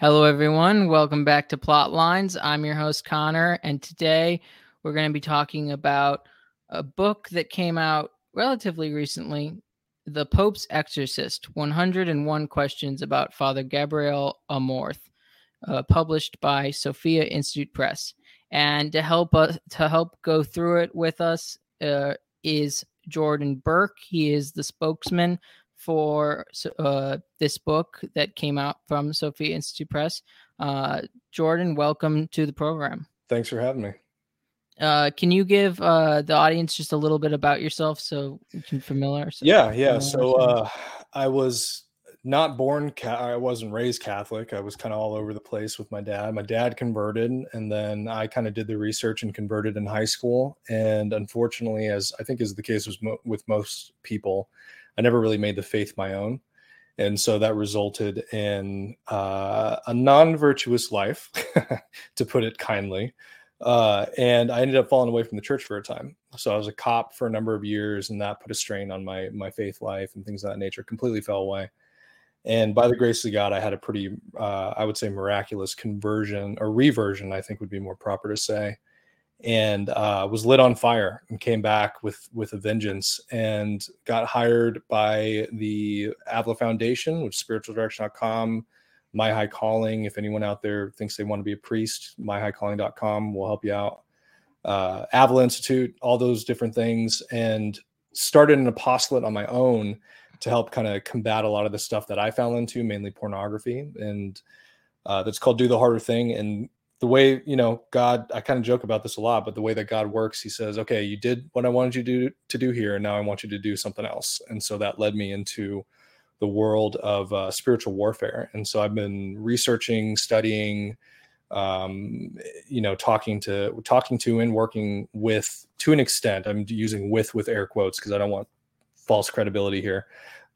Hello, everyone. Welcome back to Plot Lines. I'm your host, Connor, and today we're going to be talking about a book that came out relatively recently The Pope's Exorcist 101 Questions About Father Gabriel Amorth, uh, published by Sophia Institute Press. And to help us to help go through it with us uh, is Jordan Burke. He is the spokesman for uh, this book that came out from Sophia Institute Press. Uh, Jordan, welcome to the program. Thanks for having me. Uh, can you give uh, the audience just a little bit about yourself so we can familiar? Yeah, yeah. So uh, I was not born, I wasn't raised Catholic. I was kind of all over the place with my dad. My dad converted, and then I kind of did the research and converted in high school. And unfortunately, as I think is the case with, mo- with most people, I never really made the faith my own. And so that resulted in uh, a non virtuous life, to put it kindly. Uh, and I ended up falling away from the church for a time. So I was a cop for a number of years, and that put a strain on my my faith life and things of that nature. Completely fell away. And by the grace of God, I had a pretty, uh, I would say, miraculous conversion or reversion. I think would be more proper to say and uh, was lit on fire and came back with with a vengeance and got hired by the Avila Foundation, which spiritualdirection.com, My High Calling. If anyone out there thinks they want to be a priest, myhighcalling.com will help you out. Uh, Institute, all those different things, and started an apostolate on my own to help kind of combat a lot of the stuff that I fell into, mainly pornography, and uh, that's called "Do the Harder Thing." And the way you know god i kind of joke about this a lot but the way that god works he says okay you did what i wanted you to do, to do here and now i want you to do something else. And so that led me into the world of uh, spiritual warfare. And so i've been researching studying um, you know talking to talking to and working with to an extent i'm using with with air quotes because i don't want false credibility here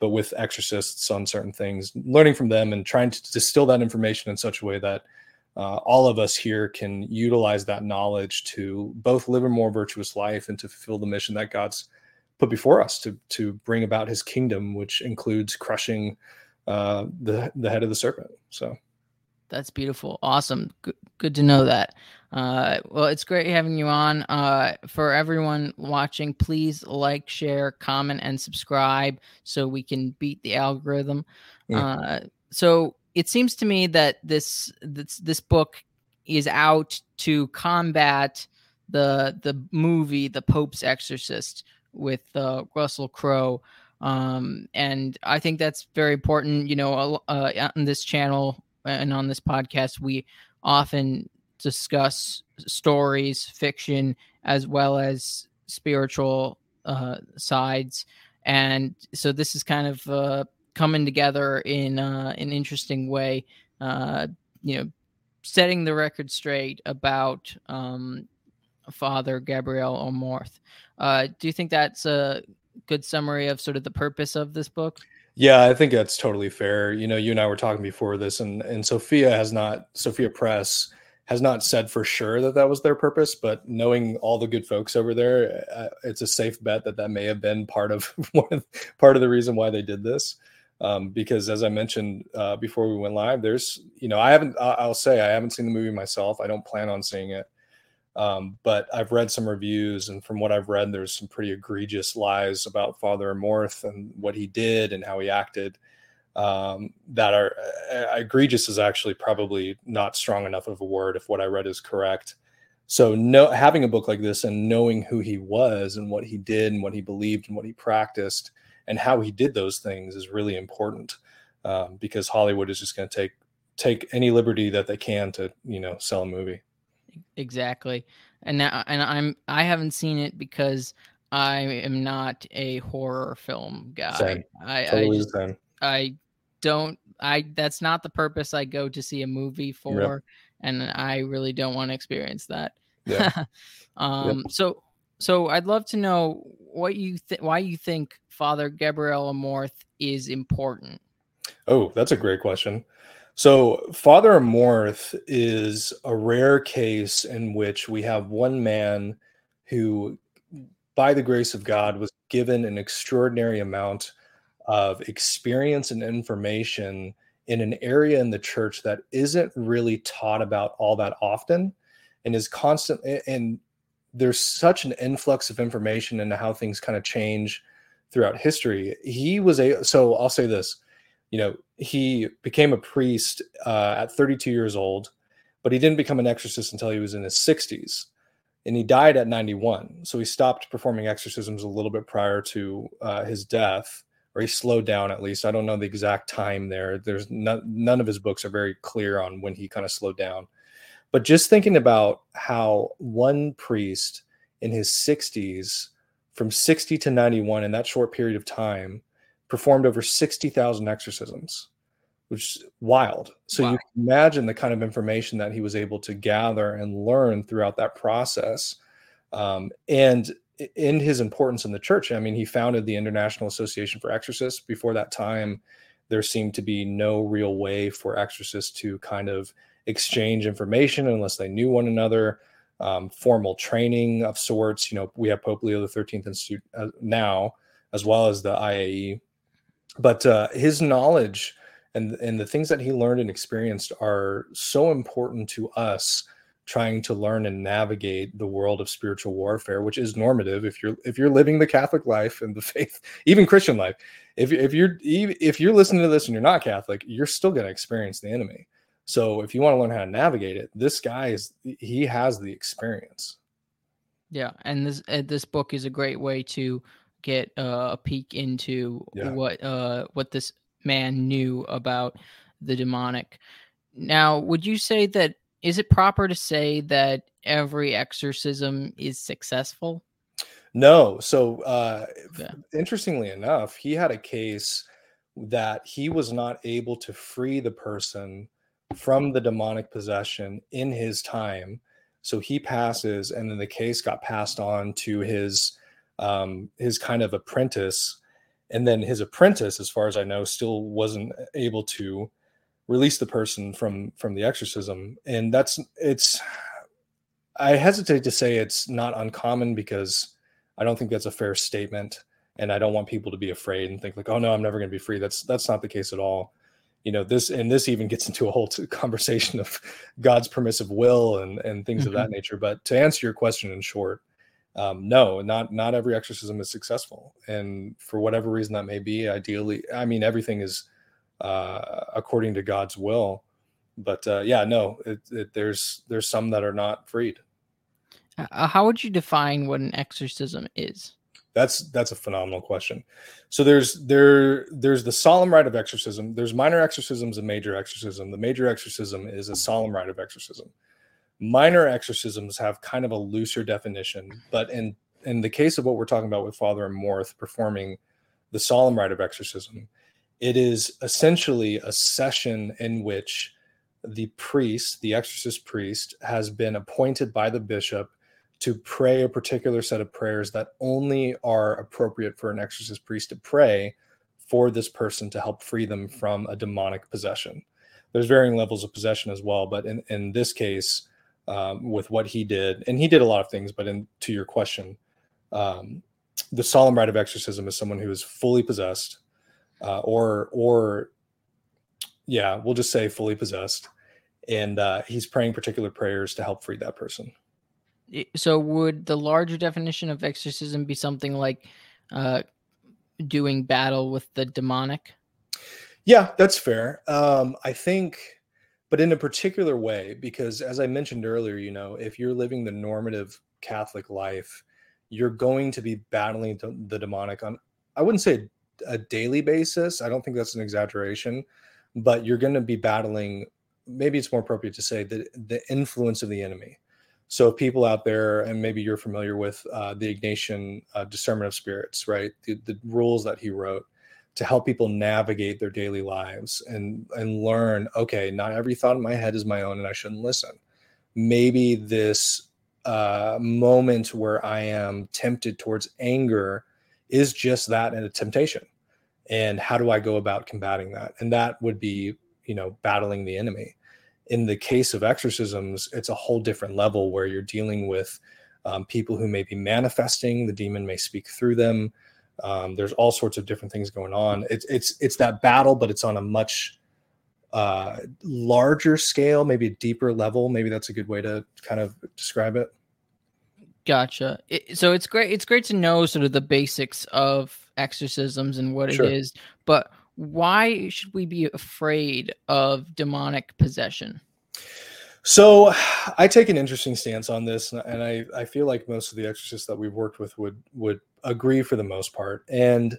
but with exorcists on certain things learning from them and trying to distill that information in such a way that uh, all of us here can utilize that knowledge to both live a more virtuous life and to fulfill the mission that God's put before us to to bring about His kingdom, which includes crushing uh, the the head of the serpent. So. That's beautiful. Awesome. Good, good to know that. Uh, well, it's great having you on. Uh, for everyone watching, please like, share, comment, and subscribe so we can beat the algorithm. Uh, so, it seems to me that this this this book is out to combat the the movie The Pope's Exorcist with uh, Russell Crowe. Um, and I think that's very important. You know, uh, on this channel and on this podcast, we often discuss stories, fiction, as well as spiritual uh, sides. And so this is kind of uh, coming together in uh, an interesting way. Uh, you know, setting the record straight about um, Father Gabriel Amorth. Uh, do you think that's a good summary of sort of the purpose of this book? Yeah, I think that's totally fair. You know, you and I were talking before this, and and Sophia has not Sophia Press has not said for sure that that was their purpose, but knowing all the good folks over there, uh, it's a safe bet that that may have been part of part of the reason why they did this um, because as I mentioned uh, before we went live, there's you know I haven't I'll say I haven't seen the movie myself. I don't plan on seeing it, um, but I've read some reviews, and from what I've read, there's some pretty egregious lies about Father Amorth and what he did and how he acted. Um, that are uh, egregious is actually probably not strong enough of a word if what I read is correct. So, no, having a book like this and knowing who he was and what he did and what he believed and what he practiced and how he did those things is really important um, because Hollywood is just going to take take any liberty that they can to you know sell a movie. Exactly, and now, and I'm I haven't seen it because I am not a horror film guy. Same. I totally I, just, I don't I that's not the purpose I go to see a movie for, yep. and I really don't want to experience that. Yeah. um. Yep. So so I'd love to know what you th- why you think Father Gabriel Amorth is important. Oh, that's a great question. So Father Amorth is a rare case in which we have one man who, by the grace of God, was given an extraordinary amount of experience and information in an area in the church that isn't really taught about all that often and is constant and there's such an influx of information into how things kind of change throughout history he was a so i'll say this you know he became a priest uh, at 32 years old but he didn't become an exorcist until he was in his 60s and he died at 91 so he stopped performing exorcisms a little bit prior to uh, his death or he slowed down at least. I don't know the exact time there. There's none, none of his books are very clear on when he kind of slowed down. But just thinking about how one priest in his 60s, from 60 to 91, in that short period of time, performed over 60,000 exorcisms, which is wild. So wow. you can imagine the kind of information that he was able to gather and learn throughout that process. Um, and in his importance in the church. I mean, he founded the International Association for Exorcists. Before that time, there seemed to be no real way for exorcists to kind of exchange information unless they knew one another. Um, formal training of sorts. You know, we have Pope Leo the Thirteenth Institute uh, now, as well as the IAE. But uh, his knowledge and and the things that he learned and experienced are so important to us trying to learn and navigate the world of spiritual warfare which is normative if you're if you're living the catholic life and the faith even christian life if, if you're if you're listening to this and you're not catholic you're still going to experience the enemy so if you want to learn how to navigate it this guy is he has the experience yeah and this uh, this book is a great way to get uh, a peek into yeah. what uh what this man knew about the demonic now would you say that is it proper to say that every exorcism is successful? No. So, uh, interestingly enough, he had a case that he was not able to free the person from the demonic possession in his time. So he passes, and then the case got passed on to his um, his kind of apprentice, and then his apprentice, as far as I know, still wasn't able to release the person from from the exorcism. And that's it's i hesitate to say it's not uncommon because i don't think that's a fair statement. And i don't want people to be afraid and think like oh no i'm never going to be free. That's that's not the case at all you know this and this even gets into a whole conversation of god's permissive will and and things mm-hmm. of that mm-hmm. nature but to answer your question in short um, no not not every exorcism is successful and for whatever reason that may be ideally i mean everything is uh, according to God's will. But uh, yeah, no, it, it, there's there's some that are not freed. Uh, how would you define what an exorcism is? That's that's a phenomenal question. So there's there there's the solemn rite of exorcism. There's minor exorcisms and major exorcism. The major exorcism is a solemn rite of exorcism. Minor exorcisms have kind of a looser definition, but in in the case of what we're talking about with Father Amorth performing the solemn rite of exorcism, it is essentially a session in which the priest, the exorcist priest, has been appointed by the bishop to pray a particular set of prayers that only are appropriate for an exorcist priest to pray for this person to help free them from a demonic possession. There's varying levels of possession as well, but in, in this case, um, with what he did, and he did a lot of things, but in, to your question, um, the solemn rite of exorcism is someone who is fully possessed uh, or or yeah, we'll just say fully possessed, and uh, he's praying particular prayers to help free that person. So, would the larger definition of exorcism be something like uh, doing battle with the demonic? Yeah, that's fair. Um, I think, but in a particular way, because as I mentioned earlier, you know, if you're living the normative Catholic life, you're going to be battling the demonic on, I wouldn't say a daily basis. I don't think that's an exaggeration, but you're going to be battling. Maybe it's more appropriate to say the the influence of the enemy. So people out there, and maybe you're familiar with uh, the Ignatian uh, discernment of spirits, right? The, the rules that he wrote to help people navigate their daily lives and and learn. Okay, not every thought in my head is my own, and I shouldn't listen. Maybe this uh, moment where I am tempted towards anger is just that and a temptation and how do i go about combating that and that would be you know battling the enemy in the case of exorcisms it's a whole different level where you're dealing with um, people who may be manifesting the demon may speak through them um, there's all sorts of different things going on it's it's it's that battle but it's on a much uh, larger scale, maybe a deeper level. Maybe that's a good way to kind of describe it. Gotcha. It, so it's great. It's great to know sort of the basics of exorcisms and what sure. it is, but why should we be afraid of demonic possession? So I take an interesting stance on this, and I, I feel like most of the exorcists that we've worked with would would agree for the most part. And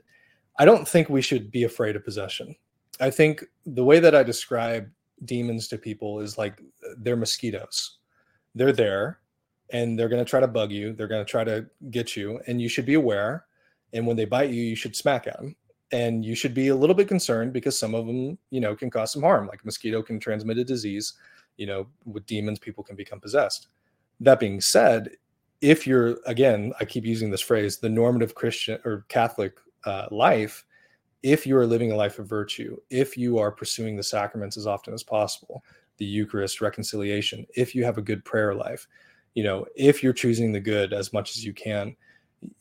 I don't think we should be afraid of possession. I think the way that I describe demons to people is like they're mosquitoes. They're there and they're going to try to bug you. They're going to try to get you, and you should be aware. And when they bite you, you should smack at them. And you should be a little bit concerned because some of them, you know, can cause some harm. Like a mosquito can transmit a disease. You know, with demons, people can become possessed. That being said, if you're again, I keep using this phrase, the normative Christian or Catholic uh, life, if you are living a life of virtue, if you are pursuing the sacraments as often as possible, the Eucharist, reconciliation, if you have a good prayer life, you know, if you're choosing the good as much as you can,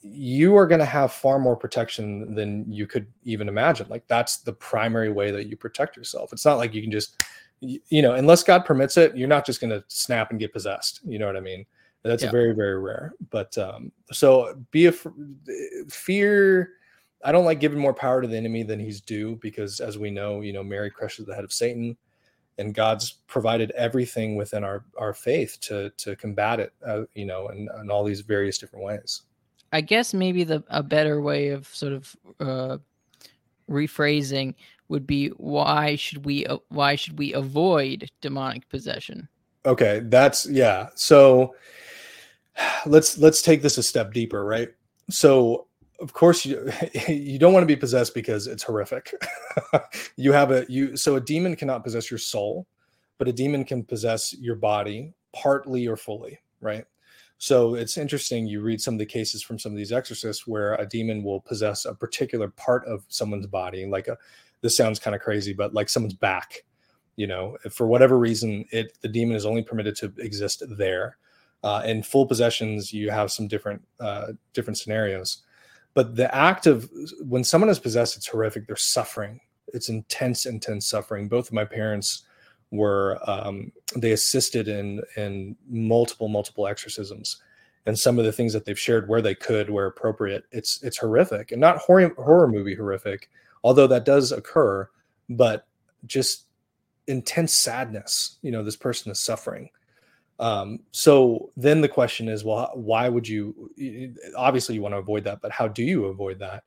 you are going to have far more protection than you could even imagine. Like that's the primary way that you protect yourself. It's not like you can just, you know, unless God permits it, you're not just going to snap and get possessed. You know what I mean? That's yeah. very, very rare. But um, so be a fear. I don't like giving more power to the enemy than he's due because, as we know, you know, Mary crushes the head of Satan and God's provided everything within our our faith to to combat it, uh, you know, in, in all these various different ways. I guess maybe the a better way of sort of uh, rephrasing would be why should we uh, why should we avoid demonic possession? Okay, that's yeah. So let's let's take this a step deeper, right? So of course you you don't want to be possessed because it's horrific. you have a you so a demon cannot possess your soul, but a demon can possess your body partly or fully, right? So it's interesting. You read some of the cases from some of these exorcists where a demon will possess a particular part of someone's body, like a this sounds kind of crazy, but like someone's back. You know, for whatever reason, it the demon is only permitted to exist there. Uh, in full possessions, you have some different uh, different scenarios but the act of when someone is possessed it's horrific they're suffering it's intense intense suffering both of my parents were um, they assisted in in multiple multiple exorcisms and some of the things that they've shared where they could where appropriate it's it's horrific and not horror horror movie horrific although that does occur but just intense sadness you know this person is suffering um, so then the question is, well, why would you? Obviously, you want to avoid that, but how do you avoid that?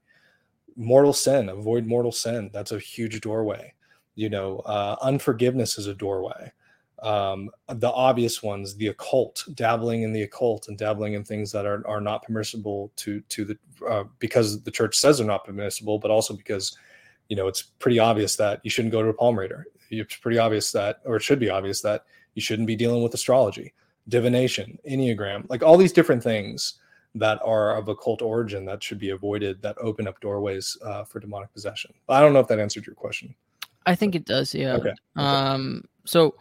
Mortal sin, avoid mortal sin. That's a huge doorway. You know, uh, unforgiveness is a doorway. Um, the obvious ones, the occult, dabbling in the occult and dabbling in things that are, are not permissible to to the uh, because the church says they're not permissible, but also because you know it's pretty obvious that you shouldn't go to a palm reader. It's pretty obvious that, or it should be obvious that you shouldn't be dealing with astrology, divination, enneagram, like all these different things that are of occult origin that should be avoided that open up doorways uh, for demonic possession. I don't know if that answered your question. I think it does. Yeah. Okay. Um. So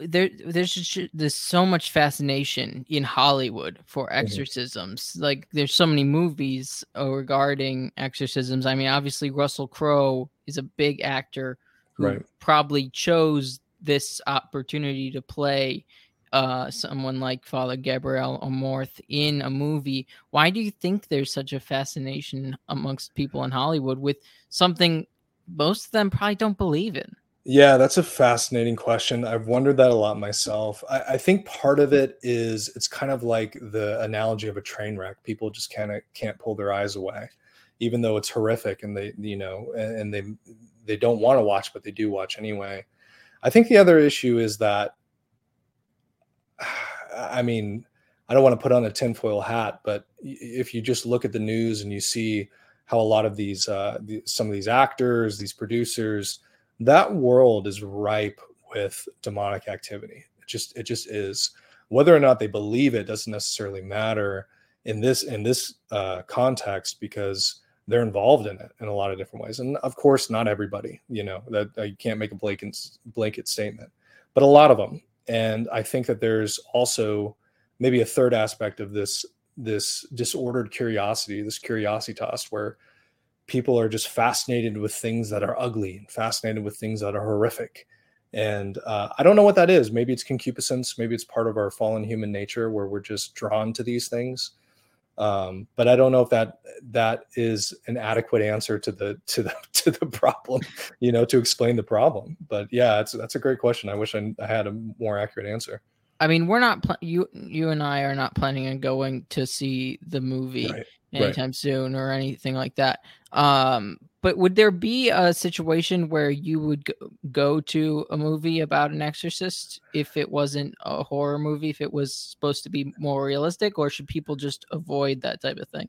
there, there's just there's so much fascination in Hollywood for mm-hmm. exorcisms. Mm-hmm. Like there's so many movies uh, regarding exorcisms. I mean, obviously Russell Crowe is a big actor who right. probably chose this opportunity to play uh, someone like Father Gabriel Amorth in a movie. Why do you think there's such a fascination amongst people in Hollywood with something most of them probably don't believe in? Yeah, that's a fascinating question. I've wondered that a lot myself. I, I think part of it is it's kind of like the analogy of a train wreck. People just kind of can't pull their eyes away, even though it's horrific and they, you know, and they they don't want to watch, but they do watch anyway. I think the other issue is that, I mean, I don't want to put on a tinfoil hat, but if you just look at the news and you see how a lot of these, uh, the, some of these actors, these producers, that world is ripe with demonic activity. It just, it just is. Whether or not they believe it doesn't necessarily matter in this in this uh, context because they're involved in it in a lot of different ways. And of course, not everybody, you know, that uh, you can't make a blanket blanket statement, but a lot of them. And I think that there's also maybe a third aspect of this this disordered curiosity, this curiositas, where people are just fascinated with things that are ugly and fascinated with things that are horrific. And uh, i don't know what that is. Maybe it's concupiscence. Maybe it's part of our fallen human nature where we're just drawn to these things. Um, but i don't know if that that is an adequate answer to the to the to the problem you know to explain the problem. But yeah it's that's a great question. I wish i, I had a more accurate answer I mean, we're not pl- you you and I are not planning on going to see the movie right anytime soon or anything like that. Um, but would there be a situation where you would go, go to a movie about an exorcist if it wasn't a horror movie, if it was supposed to be more realistic, or should people just avoid that type of thing?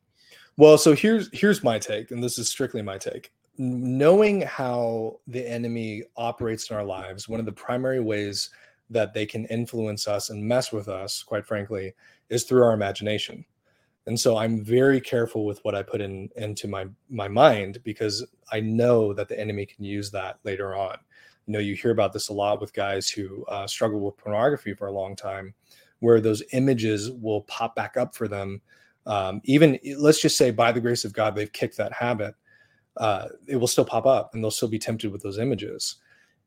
Well, so here's here's my take, and this is strictly my take. Knowing how the enemy operates in our lives, one of the primary ways that they can influence us and mess with us, quite frankly, is through our imagination. And so i'm very careful with what i put in into my my mind because i know that the enemy can use that later on. You know you hear about this a lot with guys who uh, struggle with pornography for a long time where those images will pop back up for them. Um, even let's just say by the grace of god they've kicked that habit uh, it will still pop up and they'll still be tempted with those images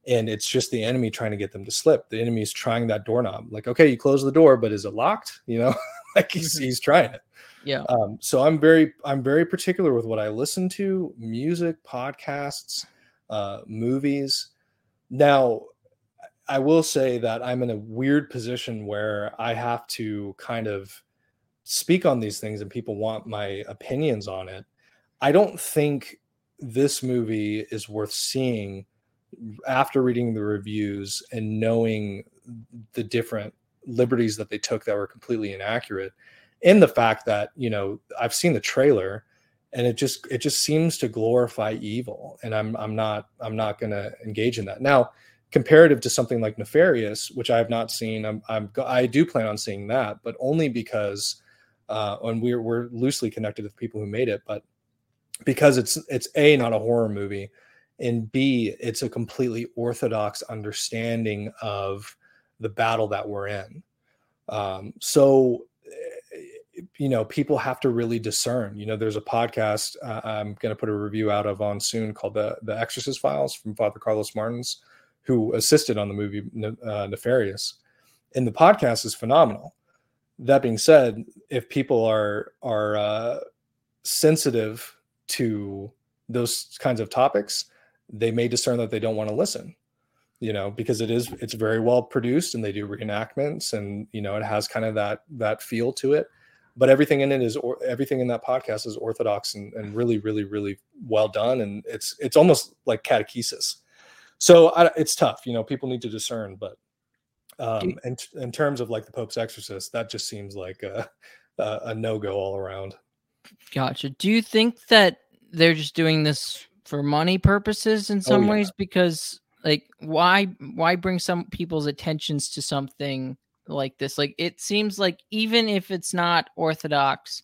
and it's just the enemy trying to get them to slip the enemy is trying that doorknob like okay you close the door but is it locked you know like he's, mm-hmm. he's trying it yeah. Um, so I'm very I'm very particular with what I listen to, music, podcasts, uh, movies. Now, I will say that I'm in a weird position where I have to kind of speak on these things and people want my opinions on it. I don't think this movie is worth seeing after reading the reviews and knowing the different liberties that they took that were completely inaccurate in the fact that you know I've seen the trailer and it just it just seems to glorify evil and I'm I'm not I'm not going to engage in that. Now, comparative to something like Nefarious, which I have not seen, I'm, I'm I do plan on seeing that, but only because uh and we're we're loosely connected with people who made it, but because it's it's a not a horror movie and b it's a completely orthodox understanding of the battle that we're in. Um, so you know people have to really discern. You know there's a podcast uh, i'm going to put a review out of on soon called the the exorcist files from father carlos martins who assisted on the movie uh, nefarious. And the podcast is phenomenal. That being said if people are are uh, sensitive to those kinds of topics they may discern that they don't want to listen you know because it is it's very well produced and they do reenactments and you know it has kind of that that feel to it. But everything in it is or everything in that podcast is orthodox and, and really really really well done and it's it's almost like catechesis. So I, it's tough you know people need to discern but um in, in terms of like the pope's exorcist that just seems like a, a, a no-go all around. Gotcha. Do you think that they're just doing this for money purposes in oh, some oh, yeah. ways because like why why bring some people's attentions to something like this. Like it seems like even if it's not orthodox,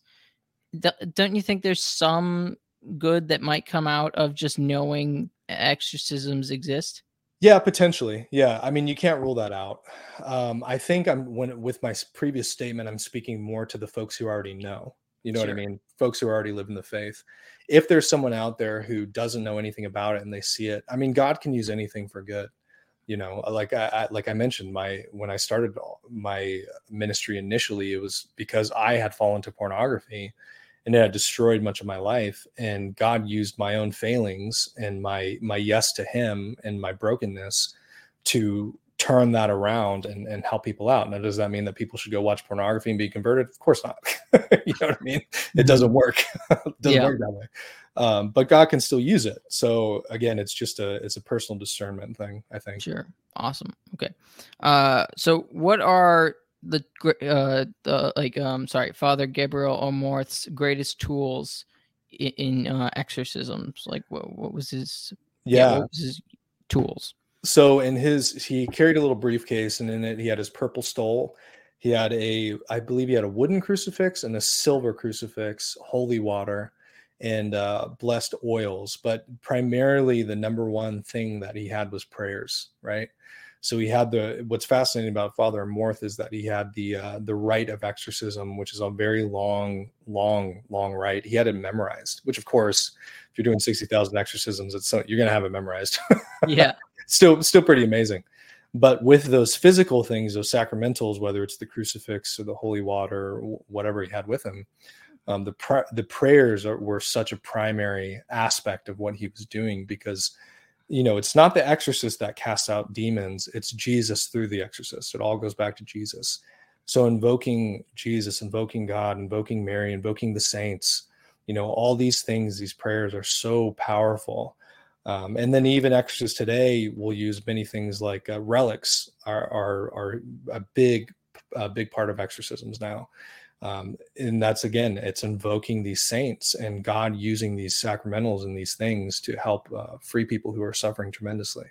don't you think there's some good that might come out of just knowing exorcisms exist? Yeah, potentially. Yeah, I mean, you can't rule that out. Um, I think I'm when with my previous statement, I'm speaking more to the folks who already know. You know sure. what I mean? Folks who already live in the faith. If there's someone out there who doesn't know anything about it and they see it, I mean, God can use anything for good you know uh, like I, I, like i mentioned my when i started my ministry initially it was because i had fallen to pornography and it had destroyed much of my life and god used my own failings and my my yes to him and my brokenness to turn that around and, and help people out now does that mean that people should go watch pornography and be converted of course not you know what i mean it mm-hmm. doesn't work it doesn't yeah. work that way um, but God can still use it. So again, it's just a it's a personal discernment thing. I think. Sure. Awesome. Okay. Uh, so what are the uh the like um sorry Father Gabriel Amorth's greatest tools in, in uh, exorcisms? Like what what was his yeah, yeah was his tools? So in his he carried a little briefcase and in it he had his purple stole. He had a I believe he had a wooden crucifix and a silver crucifix, holy water and uh, blessed oils, but primarily the number one thing that he had was prayers, right? So he had the what's fascinating about Father Amorth is that he had the uh, the rite of exorcism, which is a very long, long, long rite. He had it memorized, which of course, if you're doing sixty thousand exorcisms, it's so, you're gonna have it memorized. yeah, still still pretty amazing. But with those physical things, those sacramentals, whether it's the crucifix or the holy water, or whatever he had with him, um, the pr- the prayers are, were such a primary aspect of what he was doing because you know, it's not the exorcist that casts out demons, it's Jesus through the exorcist. It all goes back to Jesus. So invoking Jesus, invoking God, invoking Mary, invoking the saints, you know, all these things, these prayers are so powerful. Um, and then even exorcists today will use many things like uh, relics are, are, are a big, a big part of exorcisms now. Um, and that's again it's invoking these saints and god using these sacramentals and these things to help uh, free people who are suffering tremendously.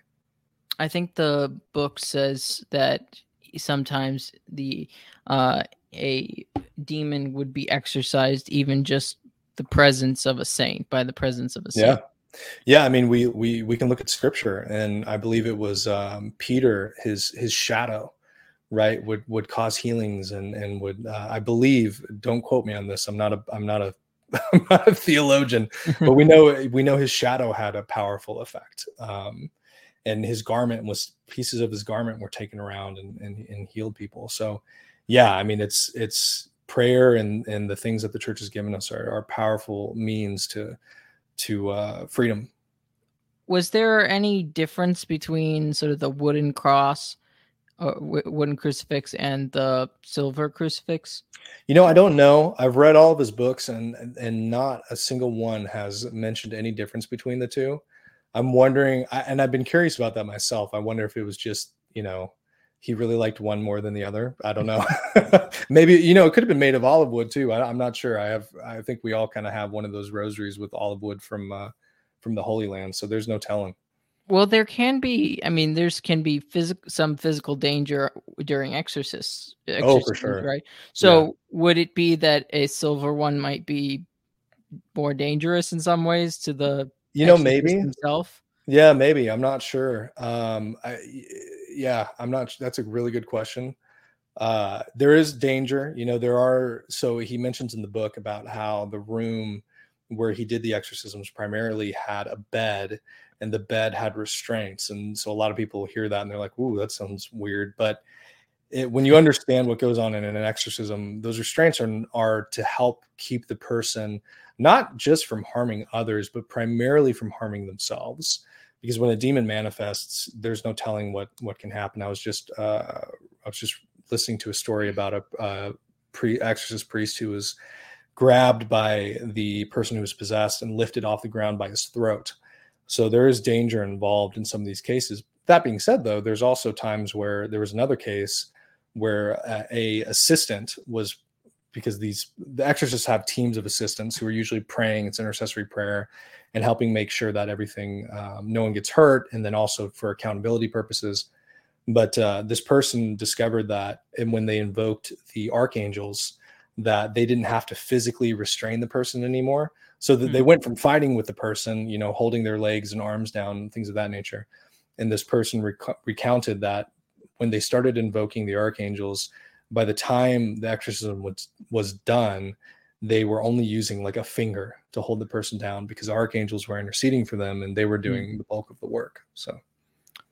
I think the book says that sometimes the uh, a demon would be exorcised even just the presence of a saint by the presence of a saint. Yeah yeah i mean we we we can look at scripture and i believe it was um, peter his his shadow right would would cause healings and and would uh, i believe don't quote me on this i'm not a i'm not a I'm not a theologian, but we know we know his shadow had a powerful effect. Um, and his garment was pieces of his garment were taken around and, and, and healed people. So yeah, I mean it's it's prayer and and the things that the church has given us are, are powerful means to to uh, freedom. Was there any difference between sort of the wooden cross uh, wooden crucifix and the silver crucifix? You know, I don't know. I've read all of his books, and and not a single one has mentioned any difference between the two. I'm wondering, and I've been curious about that myself. I wonder if it was just you know he really liked one more than the other. I don't know. Maybe you know it could have been made of olive wood too. I, am not sure. I have. I think we all kind of have one of those rosaries with olive wood from uh, from the Holy Land, so there's no telling. Well, there can be. I mean, there's can be physical some physical danger during exorcists. oh, for sure. Right. So, yeah. would it be that a silver one might be more dangerous in some ways to the you know maybe himself? Yeah, maybe. I'm not sure. Um, I, yeah, I'm not. That's a really good question. Uh, there is danger. You know, there are. So he mentions in the book about how the room where he did the exorcisms primarily had a bed and the bed had restraints. And so a lot of people hear that and they're like, ooh, that sounds weird. But it, when you understand what goes on in an exorcism, those restraints are, are to help keep the person not just from harming others, but primarily from harming themselves. Because when a demon manifests, there's no telling what what can happen. I was just uh, I was just listening to a story about a, a pre exorcist priest who was grabbed by the person who was possessed and lifted off the ground by his throat so there is danger involved in some of these cases. That being said, though, there's also times where there was another case where a, a assistant was because these the exorcists have teams of assistants who are usually praying it's intercessory prayer and helping make sure that everything um, no one gets hurt and then also for accountability purposes but uh, this person discovered that and when they invoked the archangels that they didn't have to physically restrain the person anymore so that mm-hmm. they hmm. went from fighting with the person you know holding their legs and arms down things of that nature and this person rec- recounted that when they started invoking the archangels by the time the exorcism was was done they were only using like a finger to hold the person down because archangels were interceding for them and they were doing mm-hmm. the bulk of the work so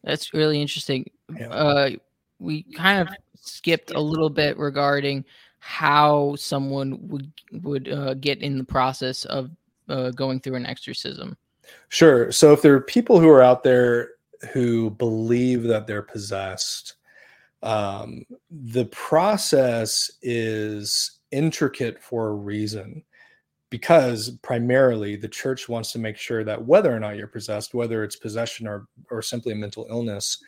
that's really interesting yeah. uh, we kind of skipped a little bit regarding how someone would would uh, get in the process of uh, going through an exorcism. Sure. So if there are people who are out there who believe that they're possessed, um, the process is intricate for a reason because primarily the church wants to make sure that whether or not you're possessed, whether it's possession or or simply mental illness,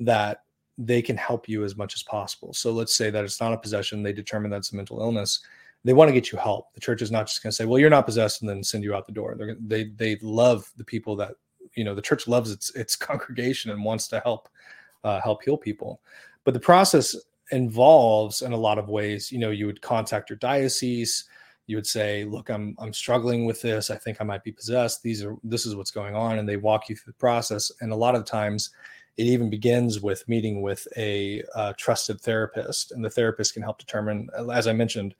that they can help you as much as possible. So let's say that it's not a possession, they determine that's a mental illness. They want to get you help. The church is not just going to say, "Well, you're not possessed," and then send you out the door. They're, they they love the people that you know. The church loves its its congregation and wants to help uh, help heal people. But the process involves, in a lot of ways, you know, you would contact your diocese. You would say, "Look, I'm I'm struggling with this. I think I might be possessed. These are this is what's going on," and they walk you through the process. And a lot of times, it even begins with meeting with a uh, trusted therapist, and the therapist can help determine, as I mentioned,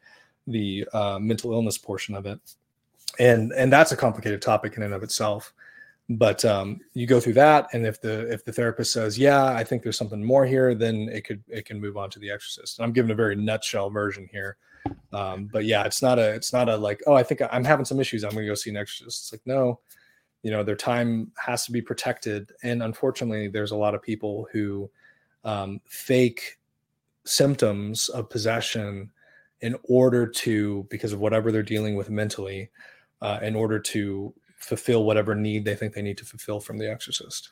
the uh, mental illness portion of it, and and that's a complicated topic in and of itself. But um, you go through that, and if the if the therapist says, "Yeah, I think there's something more here," then it could it can move on to the exorcist. And I'm giving a very nutshell version here, um, but yeah, it's not a it's not a like, oh, I think I'm having some issues. I'm going to go see an exorcist. It's like no, you know their time has to be protected and unfortunately there's a lot of people who um, fake symptoms of possession in order to because of whatever they're dealing with mentally uh, in order to fulfill whatever need they think they need to fulfill from the exorcist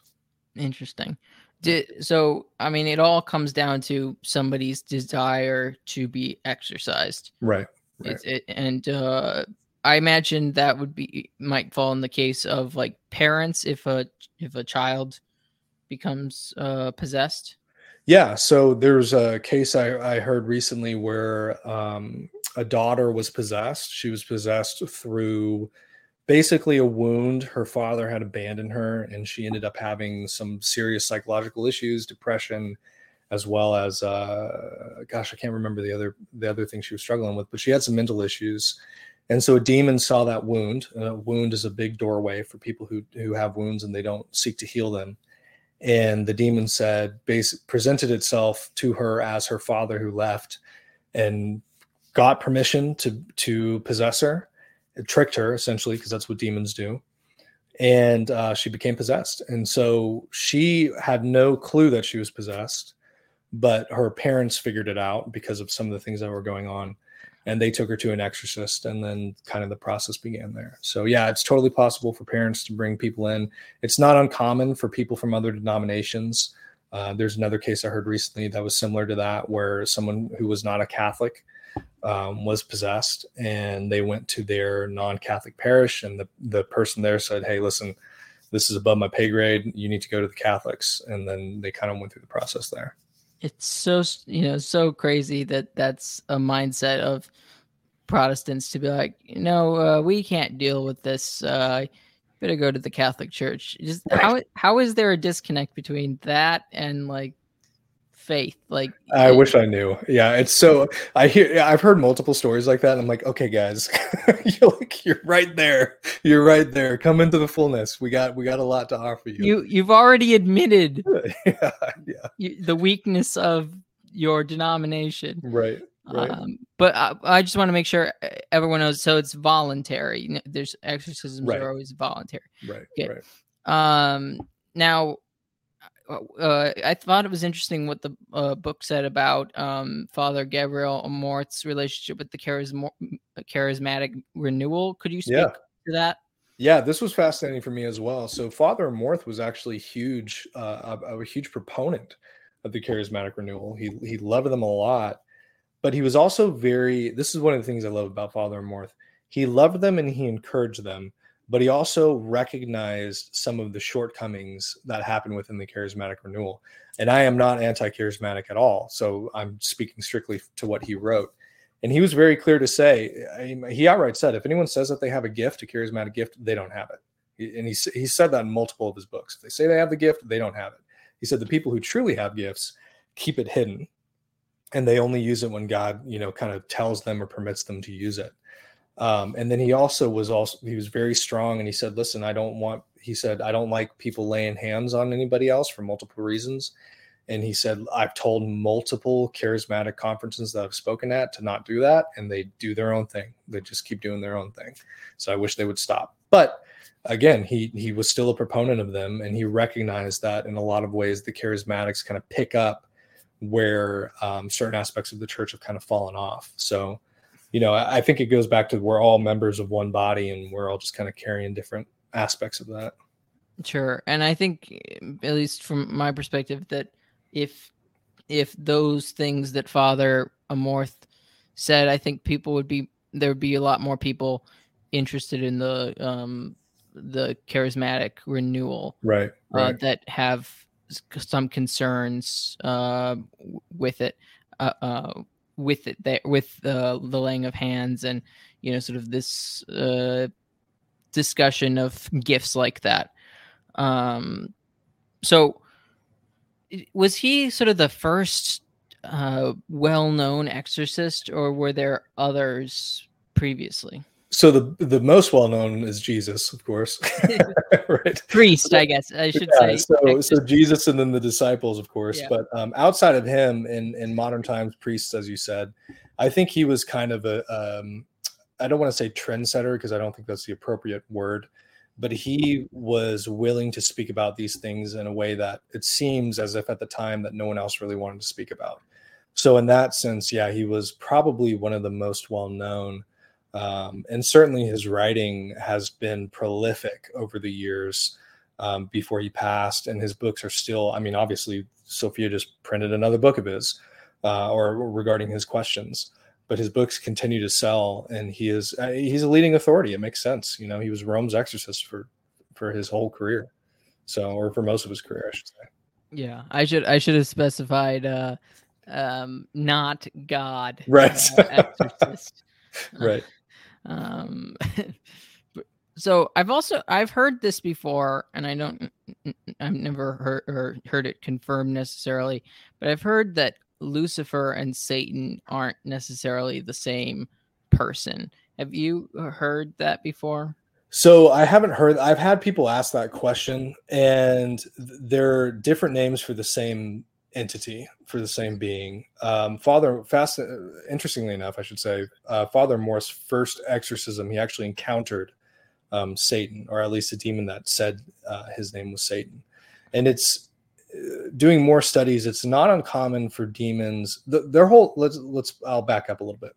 interesting Did, so i mean it all comes down to somebody's desire to be exorcised right, right. It, and uh, I imagine that would be might fall in the case of like parents if a if a child becomes uh, possessed. Yeah, so there's a case I, I heard recently where um, a daughter was possessed. She was possessed through basically a wound. Her father had abandoned her, and she ended up having some serious psychological issues, depression, as well as uh, gosh, I can't remember the other the other thing she was struggling with, but she had some mental issues and so a demon saw that wound. A wound is a big doorway for people who who have wounds and they don't seek to heal them. And the demon said, base, presented itself to her as her father who left, and got permission to to possess her. It tricked her essentially because that's what demons do. And uh, she became possessed. And so she had no clue that she was possessed, but her parents figured it out because of some of the things that were going on and they took her to an exorcist and then kind of the process began there so yeah it's totally possible for parents to bring people in it's not uncommon for people from other denominations uh, there's another case i heard recently that was similar to that where someone who was not a catholic um, was possessed and they went to their non-catholic parish and the, the person there said hey listen this is above my pay grade you need to go to the catholics and then they kind of went through the process there it's so you know so crazy that that's a mindset of Protestants to be like, no, uh, we can't deal with this. Uh, better go to the Catholic Church. Just how how is there a disconnect between that and like faith. Like I it, wish I knew. Yeah, it's so I hear I've heard multiple stories like that. I'm like, okay, guys, you're like you're right there. You're right there. Come into the fullness. We got we got a lot to offer you. You you've already admitted yeah, yeah. You, the weakness of your denomination. Right. Right. Um, but I, I just want to make sure everyone knows. So it's voluntary. There's exorcisms right. are always voluntary. Right. Okay. Right. Um. Now, uh, I thought it was interesting what the uh, book said about um, Father Gabriel Amorth's relationship with the charism- charismatic renewal. Could you speak yeah. to that? Yeah, this was fascinating for me as well. So Father Amorth was actually huge, uh, a, a, huge proponent of the charismatic renewal. He he loved them a lot, but he was also very. This is one of the things I love about Father Amorth. He loved them and he encouraged them, but he also recognized some of the shortcomings that happen within the charismatic renewal. And I am not anti charismatic at all. So I'm speaking strictly to what he wrote. And he was very clear to say, he outright said, if anyone says that they have a gift, a charismatic gift, they don't have it. And he, he said that in multiple of his books. If they say they have the gift, they don't have it. He said the people who truly have gifts keep it hidden and they only use it when God, you know, kind of tells them or permits them to use it. Um, and then he also was also he was very strong and he said, listen, I don't want he said, I don't like people laying hands on anybody else for multiple reasons. And he said, I've told multiple charismatic conferences that I've spoken at to not do that, and they do their own thing. They just keep doing their own thing. So I wish they would stop. But again, he he was still a proponent of them, and he recognized that in a lot of ways the charismatics kind of pick up where um, certain aspects of the church have kind of fallen off. So you know, I think it goes back to we're all members of one body and we're all just kind of carrying different aspects of that. Sure. And I think at least from my perspective that if if those things that Father Amorth said, I think people would be there would be a lot more people interested in the um the charismatic renewal. Right. Uh, right. Uh, that have some concerns uh with it. Uh, uh with it there with uh, the laying of hands and you know sort of this uh, discussion of gifts like that um so was he sort of the first uh, well-known exorcist, or were there others previously? So the the most well known is Jesus, of course, right? Priest, I guess I should yeah, say. So, so Jesus and then the disciples, of course. Yeah. But um, outside of him, in in modern times, priests, as you said, I think he was kind of a um, I don't want to say trendsetter because I don't think that's the appropriate word, but he was willing to speak about these things in a way that it seems as if at the time that no one else really wanted to speak about. So in that sense, yeah, he was probably one of the most well known um, and certainly his writing has been prolific over the years um, before he passed. And his books are still, I mean, obviously, Sophia just printed another book of his uh, or regarding his questions. But his books continue to sell, and he is uh, he's a leading authority. It makes sense, you know. He was Rome's exorcist for for his whole career, so or for most of his career, I should say. Yeah, I should I should have specified uh, um, not God, right? Uh, exorcist, right. Um, so I've also I've heard this before, and I don't I've never heard or heard it confirmed necessarily, but I've heard that Lucifer and Satan aren't necessarily the same person. Have you heard that before? So I haven't heard. I've had people ask that question, and they're different names for the same entity for the same being. Um, Father, fast, interestingly enough, I should say, uh, Father Amorth's first exorcism, he actually encountered um, Satan, or at least a demon that said uh, his name was Satan. And it's uh, doing more studies. It's not uncommon for demons. The, their whole let's let's I'll back up a little bit.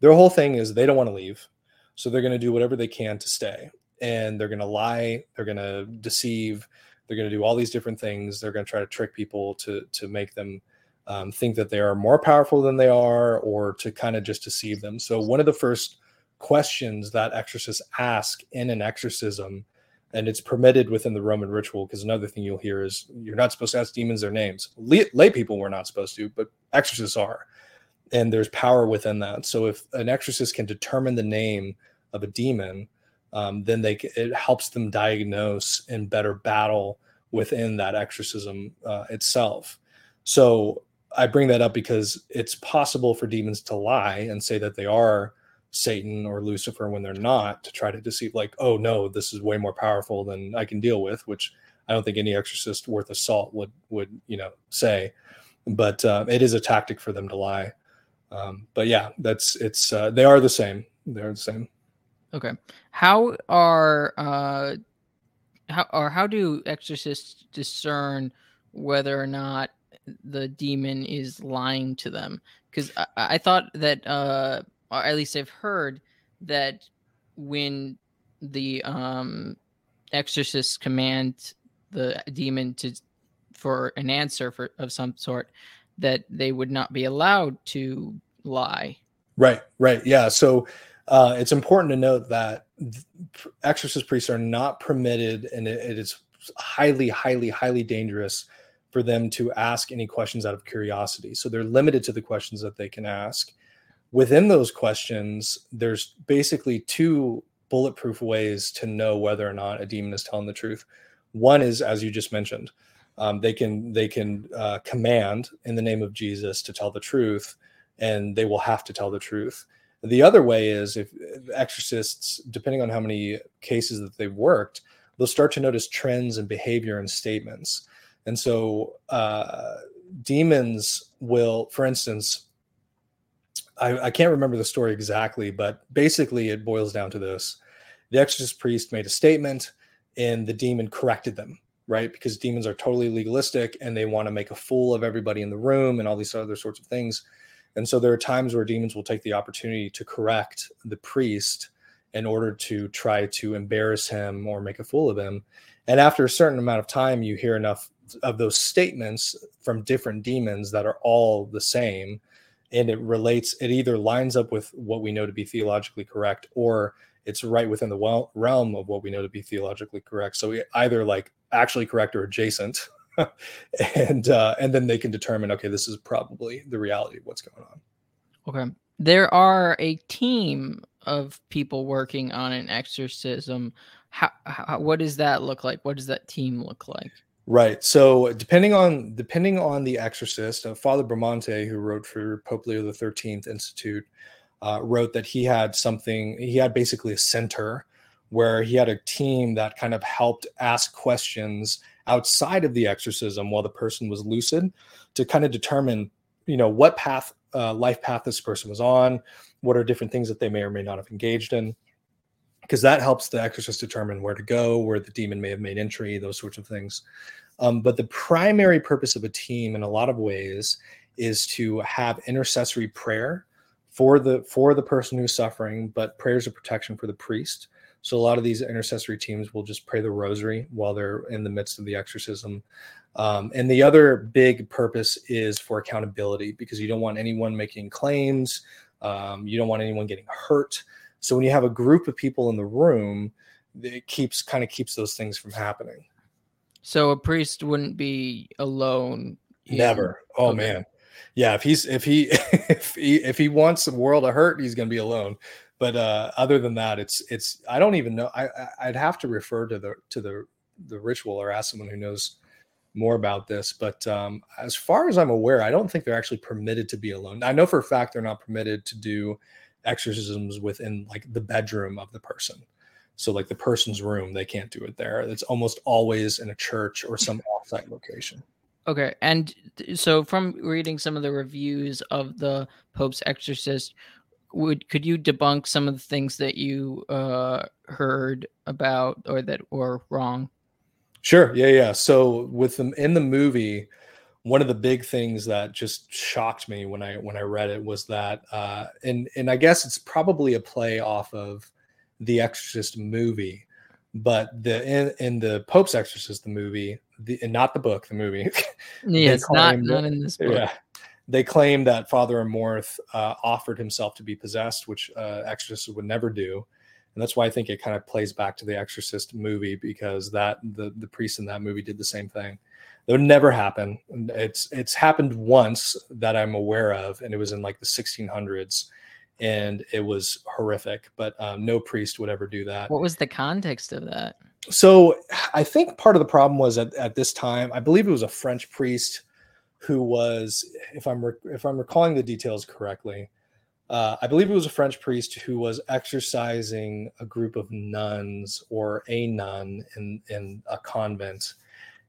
Their whole thing is they don't want to leave, so they're going to do whatever they can to stay, and they're going to lie. They're going to deceive they're going to do all these different things. They're going to try to trick people to to make them um, think that they are more powerful than they are, or to kind of just deceive them. So one of the first questions that exorcists ask in an exorcism, and it's permitted within the Roman ritual, because another thing you'll hear is you're not supposed to ask demons their names. Lay, lay people were not supposed to, but exorcists are, and there's power within that. So if an exorcist can determine the name of a demon um, then they it helps them diagnose and better battle within that exorcism uh, itself. So I bring that up because it's possible for demons to lie and say that they are Satan or Lucifer when they're not to try to deceive, like, oh no, this is way more powerful than I can deal with, which I don't think any exorcist worth a salt would would you know say. But uh, it is a tactic for them to lie. Um, but yeah, that's it's uh, they are the same. They're the same. Okay. How are uh how or how do exorcists discern whether or not the demon is lying to them? Because I, I thought that uh or at least I've heard that when the um exorcist command the demon to for an answer for of some sort that they would not be allowed to lie right right yeah so uh, it's important to note that exorcist priests are not permitted, and it, it is highly, highly, highly dangerous for them to ask any questions out of curiosity. So they're limited to the questions that they can ask. Within those questions, there's basically two bulletproof ways to know whether or not a demon is telling the truth. One is, as you just mentioned, um, they can they can uh, command in the name of Jesus to tell the truth, and they will have to tell the truth. The other way is if exorcists, depending on how many cases that they've worked, they'll start to notice trends in behavior and statements. And so uh, demons will, for instance, I, I can't remember the story exactly, but basically it boils down to this. The exorcist priest made a statement and the demon corrected them, right? Because demons are totally legalistic and they want to make a fool of everybody in the room and all these other sorts of things. And so there are times where demons will take the opportunity to correct the priest in order to try to embarrass him or make a fool of him. And after a certain amount of time, you hear enough of those statements from different demons that are all the same. And it relates, it either lines up with what we know to be theologically correct or it's right within the realm of what we know to be theologically correct. So either like actually correct or adjacent and uh, and then they can determine okay this is probably the reality of what's going on okay there are a team of people working on an exorcism how, how what does that look like what does that team look like Right. So depending on depending on the exorcist, uh, Father Bramante, who wrote for Pope Leo the Thirteenth Institute, uh, wrote that he had something. He had basically a center where he had a team that kind of helped ask questions outside of the exorcism while the person was lucid to kind of determine, you know, what path, uh, life path this person was on, what are different things that they may or may not have engaged in because that helps the exorcist determine where to go, where the demon may have made entry, those sorts of things. Um, but the primary purpose of a team, in a lot of ways, is to have intercessory prayer for the for the person who's suffering, but prayers of protection for the priest. So a lot of these intercessory teams will just pray the rosary while they're in the midst of the exorcism. Um, and the other big purpose is for accountability because you don't want anyone making claims. Um, you don't want anyone getting hurt. So when you have a group of people in the room, it keeps kind of keeps those things from happening. So a priest wouldn't be alone. Never. Oh okay. man. Yeah, if he's if he if he if he wants the world to hurt, he's going to be alone. But uh, other than that, it's it's I don't even know. I I'd have to refer to the to the the ritual or ask someone who knows more about this. But um, as far as I'm aware, I don't think they're actually permitted to be alone. I know for a fact they're not permitted to do exorcisms within like the bedroom of the person. So like the person's room, they can't do it there. It's almost always in a church or some offsite location. Okay, and so from reading some of the reviews of the Pope's Exorcist, would could you debunk some of the things that you uh, heard about or that were wrong? Sure. Yeah, yeah. So with them in the movie, one of the big things that just shocked me when I when I read it was that, uh, and and I guess it's probably a play off of the Exorcist movie, but the in, in the Pope's Exorcist the movie, the and not the book, the movie. yeah, it's not not in this book. Yeah, they claim that Father Amorth uh, offered himself to be possessed, which uh, exorcists would never do, and that's why I think it kind of plays back to the Exorcist movie because that the the priest in that movie did the same thing. That would never happen. It's it's happened once that I'm aware of, and it was in like the 1600s, and it was horrific. But um, no priest would ever do that. What was the context of that? So I think part of the problem was at, at this time, I believe it was a French priest who was, if I'm if I'm recalling the details correctly, uh, I believe it was a French priest who was exorcising a group of nuns or a nun in in a convent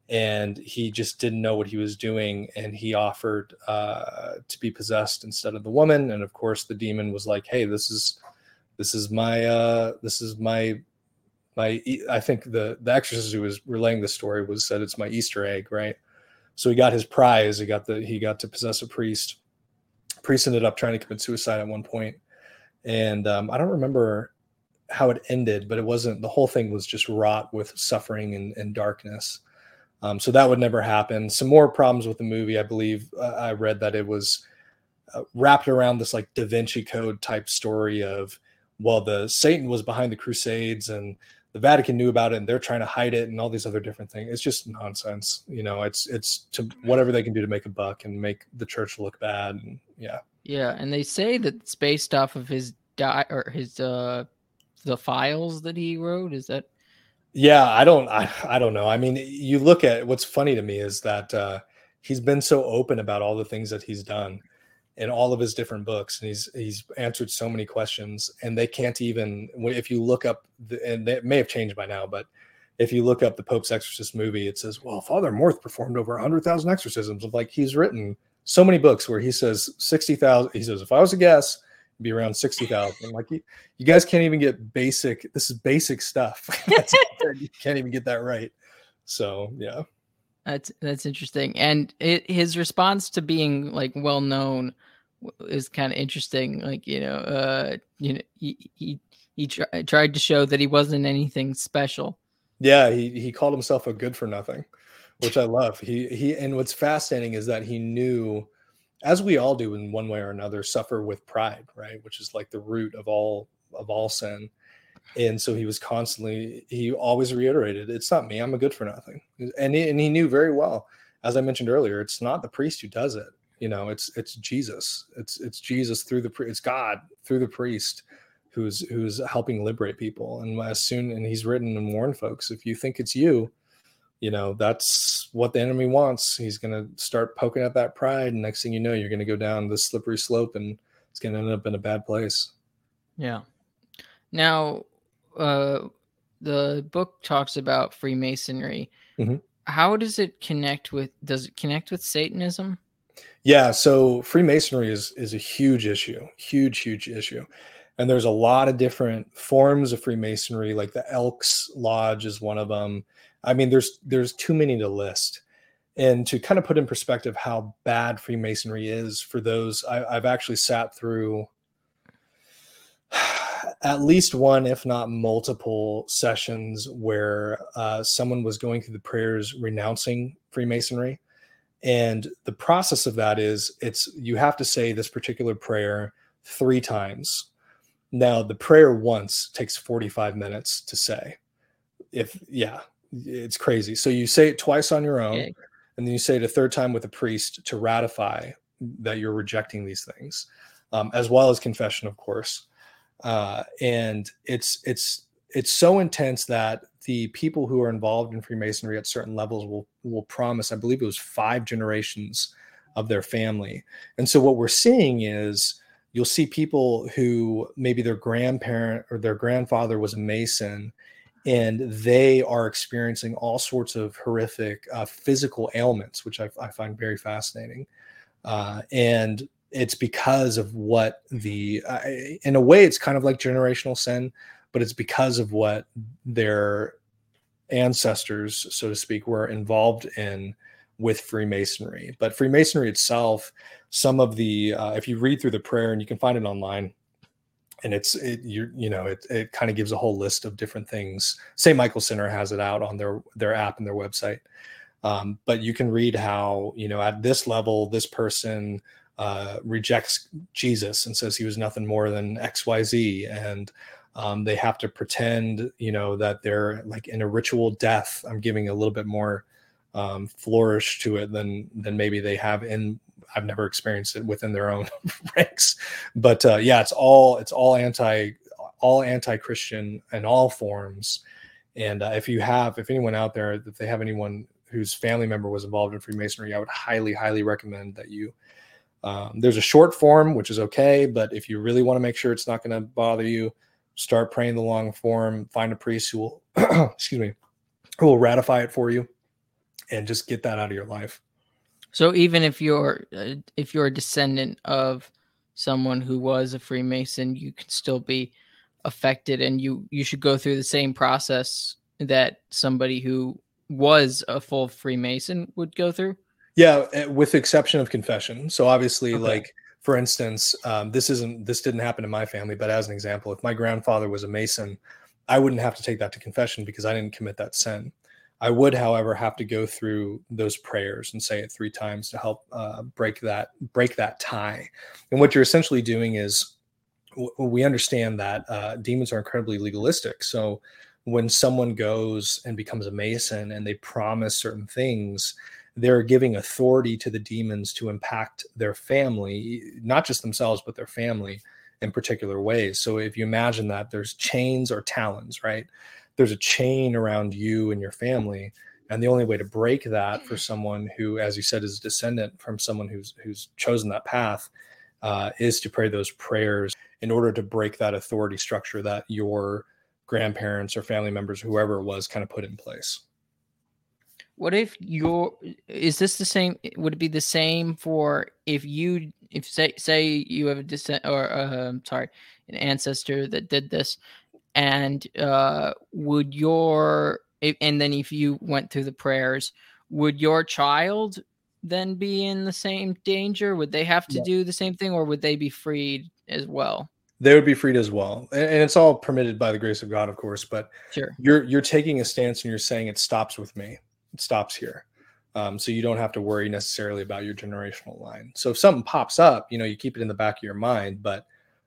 and he just didn't know what he was doing and he offered uh, to be possessed instead of the woman and of course the demon was like hey this is this is my uh this is my my i think the the exorcist who was relaying the story was said it's my easter egg right so he got his prize he got the he got to possess a priest priest ended up trying to commit suicide at one point and um, i don't remember how it ended but it wasn't the whole thing was just wrought with suffering and, and darkness um, so that would never happen. Some more problems with the movie. I believe uh, I read that it was uh, wrapped around this like Da Vinci Code type story of, well, the Satan was behind the Crusades and the Vatican knew about it and they're trying to hide it and all these other different things. It's just nonsense. You know, it's it's to whatever they can do to make a buck and make the church look bad. And yeah. Yeah, and they say that it's based off of his die or his uh the files that he wrote. Is that yeah, I don't I, I don't know. I mean, you look at what's funny to me is that uh he's been so open about all the things that he's done in all of his different books and he's he's answered so many questions and they can't even if you look up the, and it may have changed by now but if you look up the pope's exorcist movie it says well father Amorth performed over 100000 exorcisms of like he's written so many books where he says 60000 he says if i was a guess be around 60,000. Like you, you guys can't even get basic. This is basic stuff. you can't even get that right. So yeah, that's that's interesting. And it, his response to being like well known is kind of interesting. Like you know, uh, you know, he he he tr- tried to show that he wasn't anything special. Yeah, he he called himself a good for nothing, which I love. He he and what's fascinating is that he knew as we all do in one way or another, suffer with pride, right? Which is like the root of all of all sin. And so he was constantly, he always reiterated, it's not me, I'm a good for nothing. And he, and he knew very well, as I mentioned earlier, it's not the priest who does it. You know, it's it's Jesus. It's it's Jesus through the it's God through the priest who's who's helping liberate people. And as soon and he's written and warned folks, if you think it's you, you know that's what the enemy wants he's going to start poking at that pride and next thing you know you're going to go down this slippery slope and it's going to end up in a bad place yeah now uh the book talks about freemasonry mm-hmm. how does it connect with does it connect with satanism yeah so freemasonry is is a huge issue huge huge issue and there's a lot of different forms of freemasonry like the elks lodge is one of them I mean, there's there's too many to list. And to kind of put in perspective how bad Freemasonry is for those, I, I've actually sat through at least one, if not multiple sessions where uh, someone was going through the prayers renouncing Freemasonry. And the process of that is it's you have to say this particular prayer three times. Now, the prayer once takes 45 minutes to say. If, yeah, it's crazy. So you say it twice on your own, and then you say it a third time with a priest to ratify that you're rejecting these things, um, as well as confession, of course. Uh, and it's it's it's so intense that the people who are involved in Freemasonry at certain levels will will promise. I believe it was five generations of their family. And so what we're seeing is you'll see people who maybe their grandparent or their grandfather was a Mason and they are experiencing all sorts of horrific uh, physical ailments, which I, I, find very fascinating. Uh, and it's because of what the, in a way, it's kind of like generational sin, but it's because of what their ancestors, so to speak, were involved in with Freemasonry. But Freemasonry itself, some of the, uh, if you read through the prayer, and you can find it online, and it's it you you know it it kind of gives a whole list of different things. St. Michael Center has it out on their their app and their website. Um, but you can read how you know at this level this person uh, rejects Jesus and says he was nothing more than X Y Z, and um, they have to pretend you know that they're like in a ritual death. I'm giving a little bit more um, flourish to it than than maybe they have in I've never experienced it within their own ranks, but uh, yeah, it's all it's all anti all anti Christian in all forms. And uh, if you have, if anyone out there, if they have anyone whose family member was involved in Freemasonry, I would highly, highly recommend that you. Um, there's a short form, which is okay, but if you really want to make sure it's not going to bother you, start praying the long form. Find a priest who will, excuse me, who will ratify it for you, and just get that out of your life. So even if you're uh, if you're a descendant of someone who was a Freemason, you can still be affected, and you you should go through the same process that somebody who was a full Freemason would go through. Yeah, eh, with the exception of confession. So obviously, okay. like for instance, um, this isn't this didn't happen in my family, but as an example, if my grandfather was a Mason, I wouldn't have to take that to confession because I didn't commit that sin. I would, however, have to go through those prayers and say it three times to help uh, break that break that tie. And what you're essentially doing is, w- we understand that uh, demons are incredibly legalistic. So when someone goes and becomes a mason and they promise certain things, they're giving authority to the demons to impact their family, not just themselves but their family in particular ways. So if you imagine that there's chains or talons, right? there's a chain around you and your family and the only way to break that for someone who as you said is a descendant from someone who's who's chosen that path uh, is to pray those prayers in order to break that authority structure that your grandparents or family members whoever it was kind of put in place what if your is this the same would it be the same for if you if say say you have a descent or uh, sorry an ancestor that did this and uh, would your and then if you went through the prayers would your child then be in the same danger? Would they have to yeah. do the same thing or would they be freed as well? They would be freed as well and, it's all permitted by the grace of god of course but sure. you're you're taking a stance and you're saying it stops with me stops here um, so you don't have to worry necessarily about your generational line so if something pops up you know you keep it in the back of your mind but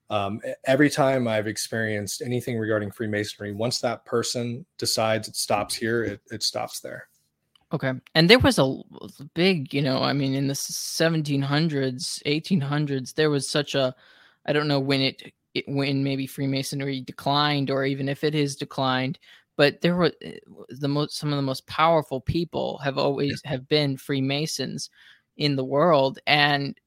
um, every time I've experienced anything regarding Freemasonry, once that person decides it stops here, it, it stops there. Okay. And there was a big, you know, I mean, in the 1700s, 1800s, there was such a, I don't know when it, it when maybe Freemasonry declined or even if it is declined, but there were eh, the most some of the most powerful people have always have been freemasons in the world and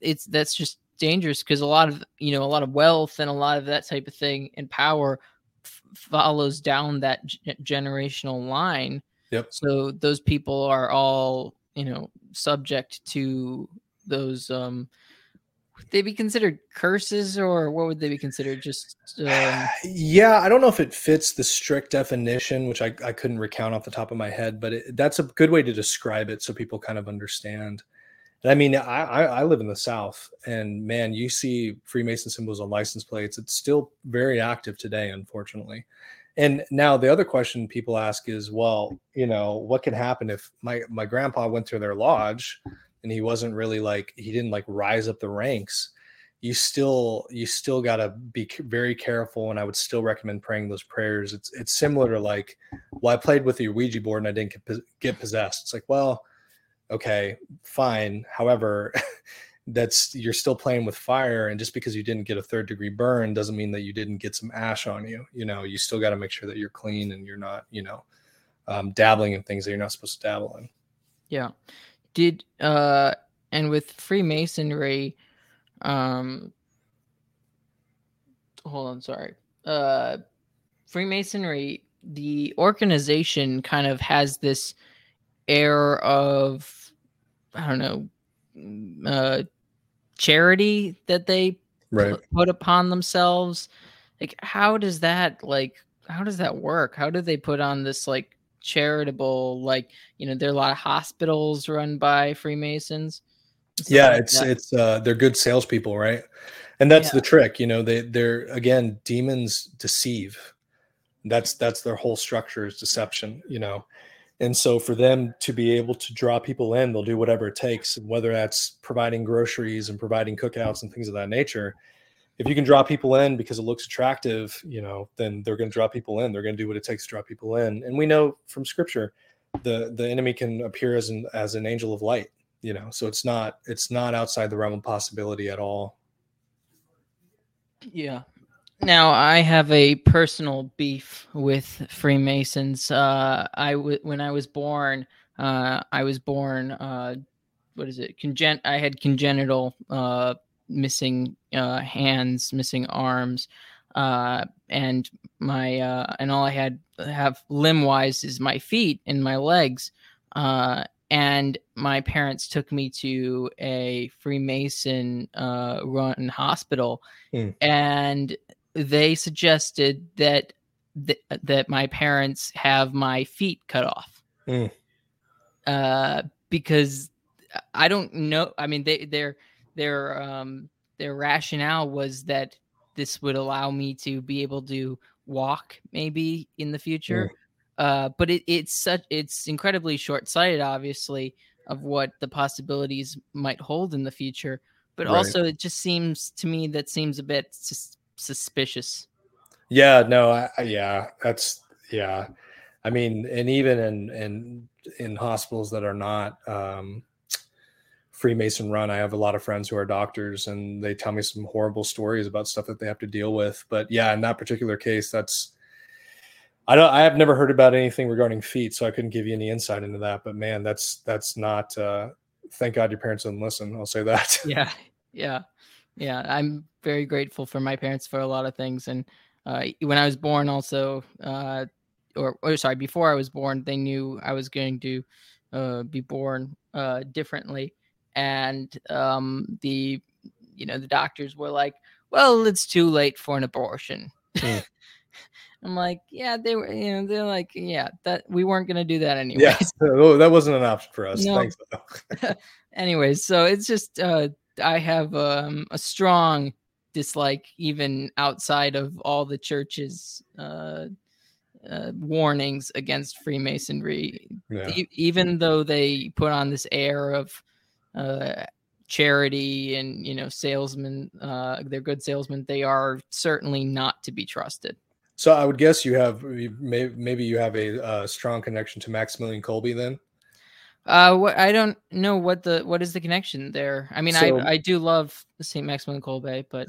it's that's just dangerous because a lot of you know a lot of wealth and a lot of that type of thing and power f- follows down that g- generational line Yep. so those people are all you know subject to those um they be considered curses or what would they be considered just um, yeah, I don't know if it fits the strict definition, which I, I couldn't recount off the top of my head, but it, that's a good way to describe it so people kind of understand. And I mean, I, I I live in the South, and man, you see Freemason symbols on license plates. It's still very active today, unfortunately. And now the other question people ask is, well, you know, what can happen if my my grandpa went to their lodge and he wasn't really like he didn't like rise up the ranks you still you still got to be very careful and i would still recommend praying those prayers. It's it's similar to like well i played with the ouija board and i didn't get, get possessed. It's like well okay fine. However that's you're still playing with fire and just because you didn't get a third degree burn doesn't mean that you didn't get some ash on you you know? You still got to make sure that you're clean and you're not you know um, dabbling in things that you're not supposed to dabble in. Yeah did uh and with freemasonry um hold on sorry. Uh freemasonry the organization kind of has this air of i don't know mm, uh charity that they pu- put upon themselves. Like how does that like how does that work? How do they put on this like charitable like you know there are a lot of hospitals run by freemasons yeah like it's that. it's uh they're good salespeople right and that's Yeah. the trick you know they they're again demons deceive that's that's their whole structure is deception you know and so for them to be able to draw people in they'll do whatever it takes and whether that's providing groceries and providing cookouts and things of that nature if you can draw people in because it looks attractive you know then they're going to draw people in they're going to do what it takes to draw people in and we know from scripture the the enemy can appear as an as an angel of light you know so it's not it's not outside the realm of possibility at all Yeah. Now I have a personal beef with Freemasons. Uh, I w- when I was born, uh, I was born. Uh, what is it? Congen- I had congenital uh, missing uh, hands, missing arms, uh, and my uh, and all I had have limb wise is my feet and my legs. Uh, and my parents took me to a Freemason uh, run hospital, Hmm. and they suggested that th- that my parents have my feet cut off Hmm. uh, because I don't know. I mean, they their their um, their rationale was that this would allow me to be able to walk maybe in the future. Uh, but it, it's such it's incredibly short sighted, obviously, of what the possibilities might hold in the future. But Right. also, it just seems to me that seems a bit sus- suspicious. yeah no I- yeah that's yeah i mean and even in in in hospitals that are not um freemason run. I have a lot of friends who are doctors and they tell me some horrible stories about stuff that they have to deal with. But yeah in that particular case that's i don't i have never heard about anything regarding feet so i couldn't give you any insight into that. But man that's that's not uh thank god your parents didn't listen i'll say that. Yeah, yeah, yeah. I'm very grateful for my parents for a lot of things. And uh, when I was born, also, uh, or, or sorry, before I was born, they knew I was going to uh, be born uh, differently, and um, the you know the doctors were like, "Well, it's too late for an abortion." Hmm. I'm like, yeah, they were, you know, they're like, yeah, that we weren't gonna do that anyway. yeah that wasn't an option for us No. thanks anyways so it's just uh i have um a strong dislike even outside of all the church's uh, uh warnings against freemasonry yeah. E- even though they put on this air of uh charity and you know salesmen uh they're good salesmen they are certainly not to be trusted So I would guess you have maybe you have a uh, strong connection to Maximilian Kolbe then. Uh, what I don't know what the what is the connection there. I mean, so, I I do love Saint Maximin Kolbe, but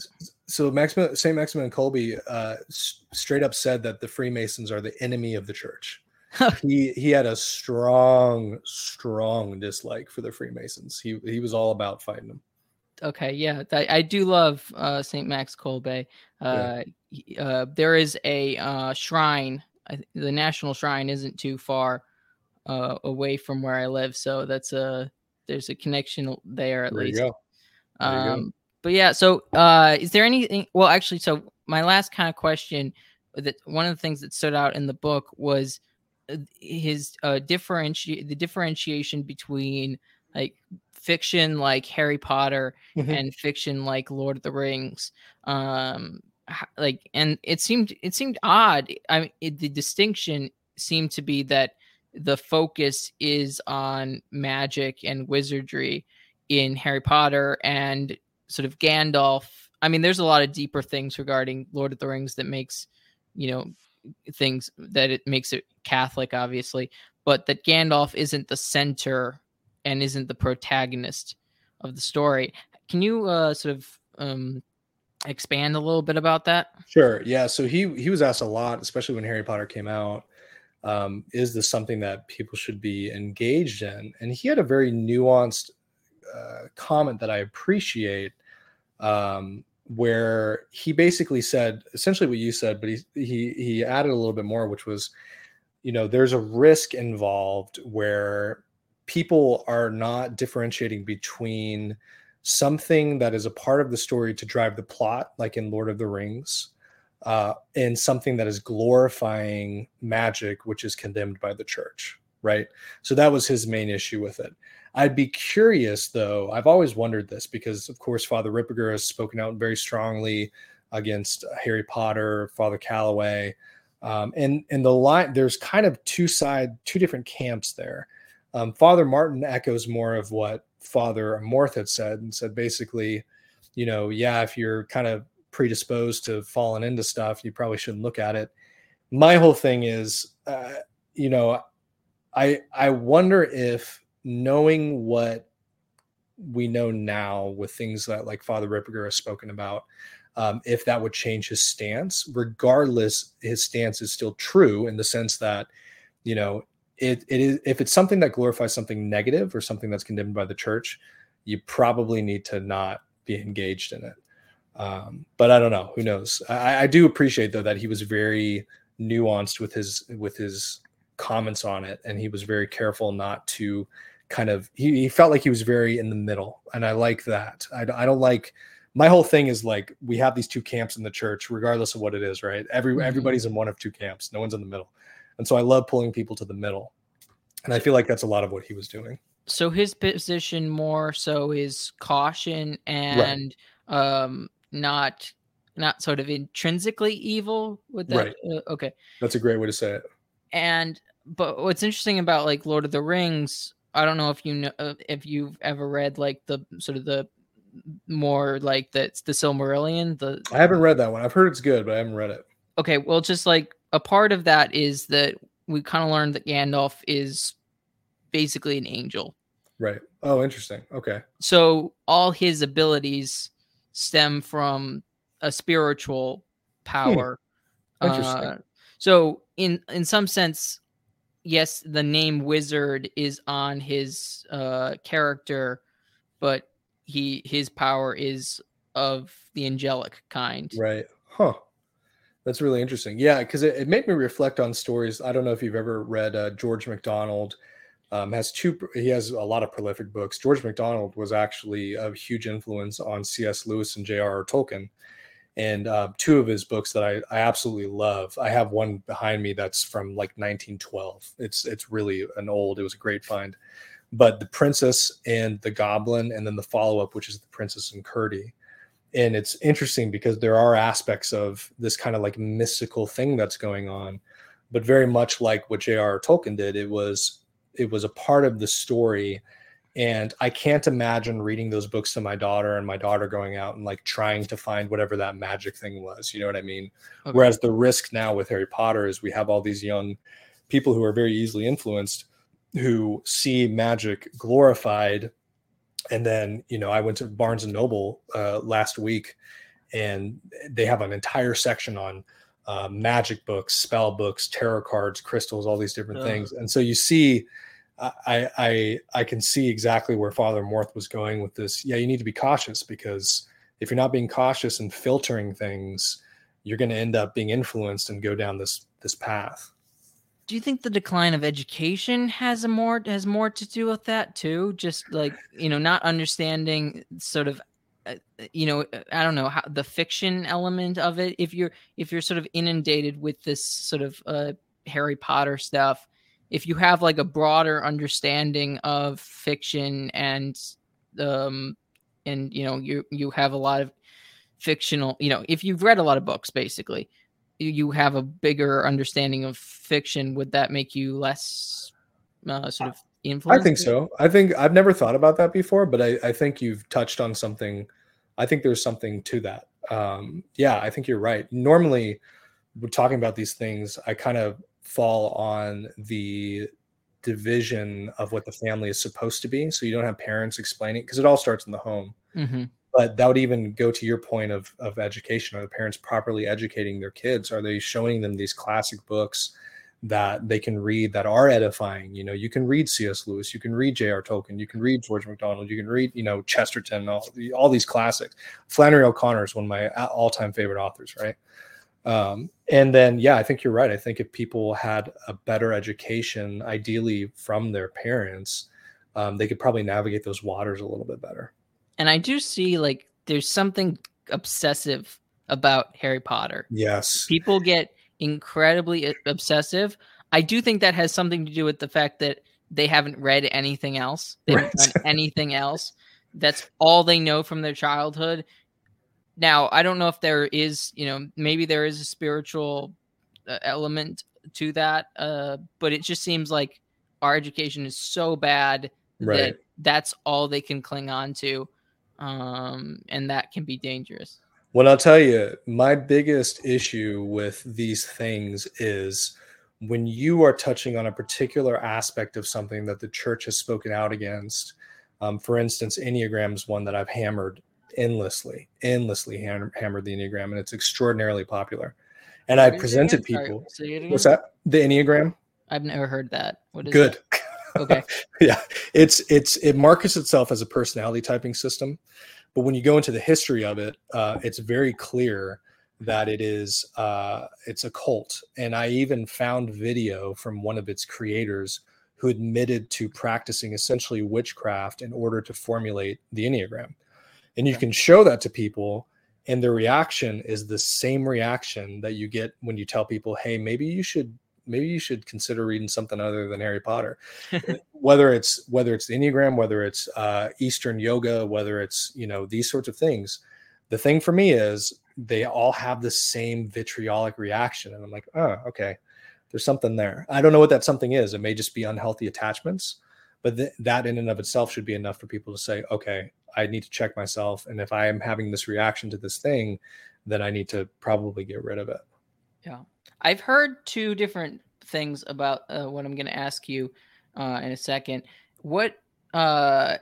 so Maximin Saint Maximin Kolbe uh, s- straight up said that the Freemasons are the enemy of the church. he he had a strong strong dislike for the Freemasons. He he was all about fighting them. Okay, yeah, I, I do love uh, Saint Max Kolbe. Uh, yeah. uh, there is a uh, shrine. The national shrine isn't too far uh, away from where I live, so that's a there's a connection there at there least. You go. There um, you go. But yeah, so uh, is there anything? Well, actually, so my last kind of question that one of the things that stood out in the book was his uh, differentiate the differentiation between like fiction like Harry Potter mm-hmm. and fiction like Lord of the Rings. Um, like, and it seemed it seemed odd. I mean, it, the distinction seemed to be that the focus is on magic and wizardry in Harry Potter and sort of Gandalf. I mean, there's a lot of deeper things regarding Lord of the Rings that makes, you know, things that it makes it Catholic, obviously, but that Gandalf isn't the center and isn't the protagonist of the story. Can you uh, sort of um, expand a little bit about that? Sure. Yeah. So he he was asked a lot, especially when Harry Potter came out, um, is this something that people should be engaged in? And he had a very nuanced uh, comment that I appreciate, um, where he basically said essentially what you said, but he he he added a little bit more, which was, you know, there's a risk involved where people are not differentiating between something that is a part of the story to drive the plot, like in Lord of the Rings, uh, in something that is glorifying magic, which is condemned by the church, right? So that was his main issue with it. I'd be curious, though. I've always wondered this because, of course, Father Ripperger has spoken out very strongly against Harry Potter, Father Calloway, um, and and the line. There's kind of two side, two different camps there. Um, Father Martin echoes more of what Father Amorth had said, and said basically, you know, yeah, if you're kind of predisposed to falling into stuff, you probably shouldn't look at it. My whole thing is, uh, you know, I I wonder if knowing what we know now with things that like Father Ripperger has spoken about, um, if that would change his stance. Regardless, his stance is still true in the sense that, you know, it, it is if it's something that glorifies something negative or something that's condemned by the church, you probably need to not be engaged in it. Um, but I don't know. Who knows? I, I do appreciate though that he was very nuanced with his with his comments on it, and he was very careful not to kind of. He, he felt like he was very in the middle, and I like that. I, I don't like. My whole thing is like we have these two camps in the church, regardless of what it is, right? Every mm-hmm. everybody's in one of two camps. No one's in the middle, and so I love pulling people to the middle, and I feel like that's a lot of what he was doing. So his position more so is caution and right. um not not sort of intrinsically evil with that right. uh, okay that's a great way to say it and but what's interesting about like lord of the rings i don't know if you know uh, if you've ever read like the sort of the more like that's the silmarillion the i haven't read that one i've heard it's good but i haven't read it okay well just like a part of that is that we kind of learned that gandalf is basically an angel right oh interesting okay so all his abilities stem from a spiritual hmm. power. Hmm. Interesting. Uh, so in in some sense, yes, the name wizard is on his uh, character, but he his power is of the angelic kind. Right. Huh. That's really interesting. Yeah, because it, it, made me reflect on stories. I don't know if you've ever read uh, George MacDonald um, has two he has a lot of prolific books george macdonald was actually a huge influence on cs lewis and j.r.r tolkien and uh, two of his books that I, I absolutely love. I have one behind me that's from like 1912 it's it's really an old it was a great find. But the princess and the goblin and then the follow-up which is the princess and curdie and it's interesting because there are aspects of this kind of like mystical thing that's going on but very much like what j.r.r tolkien did it was it was a part of the story and i can't imagine reading those books to my daughter and my daughter going out and like trying to find whatever that magic thing was you know what i mean? Okay. whereas the risk now with harry potter is we have all these young people who are very easily influenced who see magic glorified. And then you know i went to barnes and noble uh, last week and they have an entire section on uh, magic books spell books tarot cards crystals all these different things. And so you see I, I i can see exactly where father Amorth was going with this. Yeah you need to be cautious because if you're not being cautious and filtering things you're going to end up being influenced and go down this this path. Do you think the decline of education has a more has more to do with that too? Just like you know not understanding sort of uh, you know i don't know how the fiction element of it. If you're if you're sort of inundated with this sort of uh harry potter stuff if you have like a broader understanding of fiction and um and you know you you have a lot of fictional you know if you've read a lot of books basically you have a bigger understanding of fiction, would that make you less uh, sort of influenced? I think so. I think I've never thought about that before, but I, I think you've touched on something. I think there's something to that. Um, yeah, I think you're right. Normally, we're talking about these things. I kind of fall on the division of what the family is supposed to be. So you don't have parents explaining because it all starts in the home. Mm-hmm but that would even go to your point of of education are the parents properly educating their kids are they showing them these classic books that they can read that are edifying you know you can read cs lewis you can read j.r tolkien you can read george macdonald you can read you know chesterton all, all these classics flannery o'connor is one of my all-time favorite authors right um, and then yeah i think you're right i think if people had a better education ideally from their parents um, they could probably navigate those waters a little bit better and I do see like there's something obsessive about Harry Potter. Yes. People get incredibly obsessive. I do think that has something to do with the fact that they haven't read anything else. They haven't right. done anything else. That's all they know from their childhood. Now, I don't know if there is, you know, maybe there is a spiritual uh, element to that, uh, but it just seems like our education is so bad right. that that's all they can cling on to um, and that can be dangerous. Well, I'll tell you, my biggest issue with these things is when you are touching on a particular aspect of something that the church has spoken out against. Um, for instance, Enneagram is one that I've hammered endlessly, endlessly ham- hammered the Enneagram, and it's extraordinarily popular. And I presented people. What's that? The Enneagram. I've never heard that. What is Good. That? Okay. yeah, it's it's it markets itself as a personality typing system, but when you go into the history of it, uh, it's very clear that it is uh, it's a cult. And I even found video from one of its creators who admitted to practicing essentially witchcraft in order to formulate the enneagram. And you can show that to people, and their reaction is the same reaction that you get when you tell people, "Hey, maybe you should maybe you should consider reading something other than Harry Potter. whether it's whether it's the Enneagram, whether it's uh, Eastern yoga, whether it's you know these sorts of things. The thing for me is they all have the same vitriolic reaction, and I'm like, oh, okay, there's something there. I don't know what that something is. It may just be unhealthy attachments, but th- that in and of itself should be enough for people to say, okay, I need to check myself, and if I am having this reaction to this thing, then I need to probably get rid of it. Yeah. I've heard two different things about uh, what I'm going to ask you uh, in a second. What uh,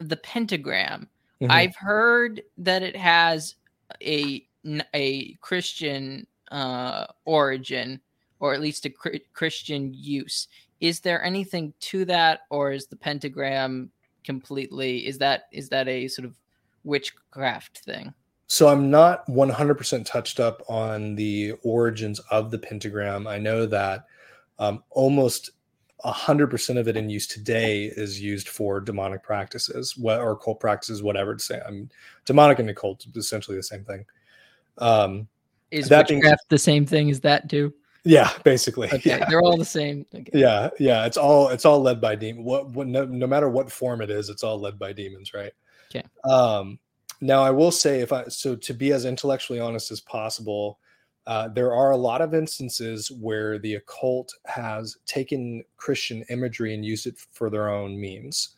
the pentagram? Mm-hmm. I've heard that it has a a Christian uh, origin, or at least a Christian use. Is there anything to that, or is the pentagram completely? Is that is that a sort of witchcraft thing? So I'm not 100% touched up on the origins of the pentagram. I know that um, almost 100% of it in use today is used for demonic practices what, or occult practices, whatever to say. I mean, demonic and occult is essentially the same thing. Um, is that witchcraft being, the same thing as that too? Yeah, basically. Okay, yeah. they're all the same. Okay. Yeah, yeah. It's all it's all led by demons. What, what no, no matter what form it is, it's all led by demons, right? Okay. Um, now, I will say, if I so to be as intellectually honest as possible, uh, there are a lot of instances where the occult has taken Christian imagery and used it for their own means.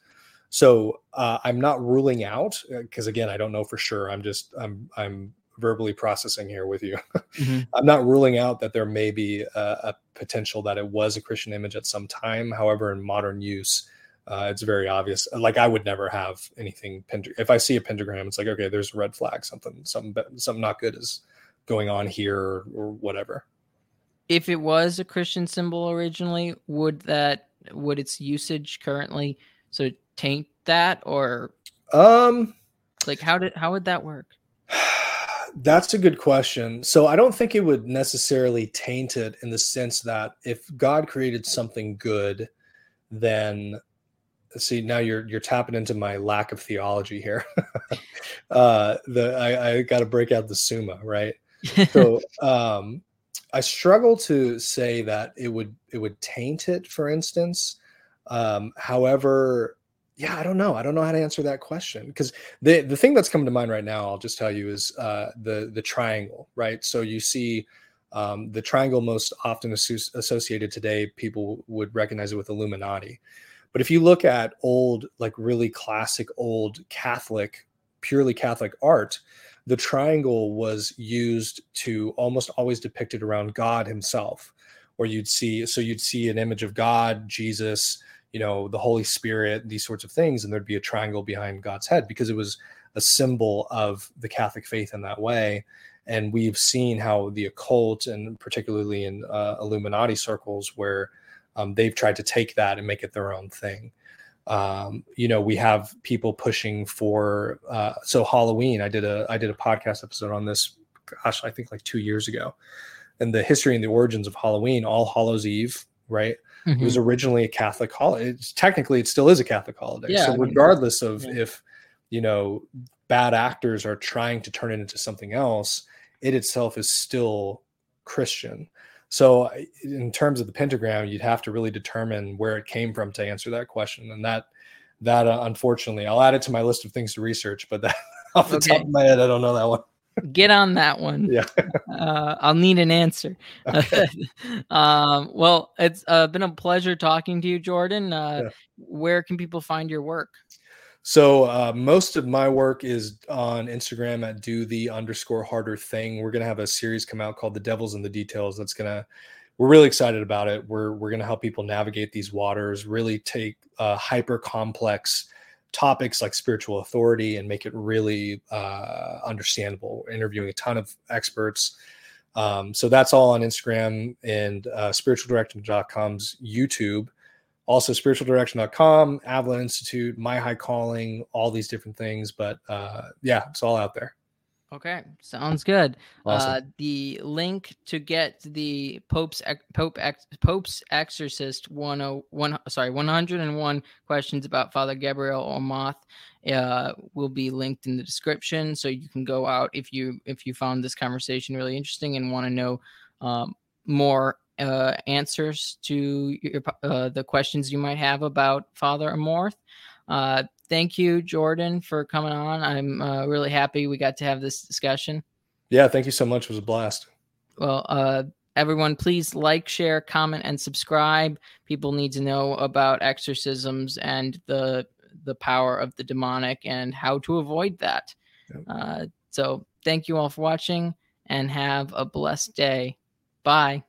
So uh, I'm not ruling out because again, I don't know for sure. I'm just I'm I'm verbally processing here with you. Mm-hmm. I'm not ruling out that there may be a, a, potential that it was a Christian image at some time. However, in modern use, uh, it's very obvious. Like I would never have anything. Pent- if I see a pentagram, it's like okay, there's a red flag. Something, something, something not good is going on here or, or whatever. If it was a Christian symbol originally, would that would its usage currently so taint that or um like how did how would that work? That's a good question. So I don't think it would necessarily taint it in the sense that if God created something good, then see now you're you're tapping into my lack of theology here. uh the I, I gotta break out the summa, right? so um I struggle to say that it would it would taint it, for instance. Um, however, yeah, I don't know. I don't know how to answer that question because the the thing that's coming to mind right now, I'll just tell you, is uh, the the triangle, right? So you see um, the triangle most often associated today, people would recognize it with Illuminati. But if you look at old, like really classic old Catholic, purely Catholic art, the triangle was used to almost always depicted around God himself, or you'd see, so you'd see an image of God, Jesus, you know, the Holy Spirit, these sorts of things, and there'd be a triangle behind God's head because it was a symbol of the Catholic faith in that way. And we've seen how the occult, and particularly in uh, Illuminati circles, where um, they've tried to take that and make it their own thing um, you know we have people pushing for uh, so halloween i did a i did a podcast episode on this gosh i think like two years ago and the history and the origins of halloween all hallows eve right mm-hmm. it was mm-hmm. originally a catholic holiday it's, technically it still is a catholic holiday yeah, so regardless of yeah. if you know bad actors are trying to turn it into something else it itself is still christian so, in terms of the pentagram, you'd have to really determine where it came from to answer that question, and that that uh, unfortunately, I'll add it to my list of things to research. But that, off the okay. top of my head, I don't know that one. Get on that one. Yeah, uh, I'll need an answer. Okay. um, well, it's uh, been a pleasure talking to you, Jordan. Uh, yeah. Where can people find your work? So uh, most of my work is on Instagram at do the underscore harder thing. We're gonna have a series come out called The Devils in the Details. That's gonna we're really excited about it. We're we're gonna help people navigate these waters, really take uh, hyper complex topics like spiritual authority and make it really uh, understandable. We're interviewing a ton of experts. Um, so that's all on Instagram and uh, spiritualdirection.com's YouTube also spiritualdirection.com Avila Institute my high calling all these different things but uh yeah it's all out there okay sounds good awesome. uh the link to get the pope's pope pope's exorcist 101 sorry 101 questions about father gabriel Amorth uh will be linked in the description so you can go out if you if you found this conversation really interesting and want to know um more uh, answers to your, uh, the questions you might have about Father Amorth. Thank you, Jordan, for coming on. I'm uh, really happy we got to have this discussion. Yeah, thank you so much. It was a blast. Well, uh, everyone, please like, share, comment, and subscribe. People need to know about exorcisms and the the power of the demonic and how to avoid that. Yep. Uh, so, thank you all for watching and have a blessed day. Bye.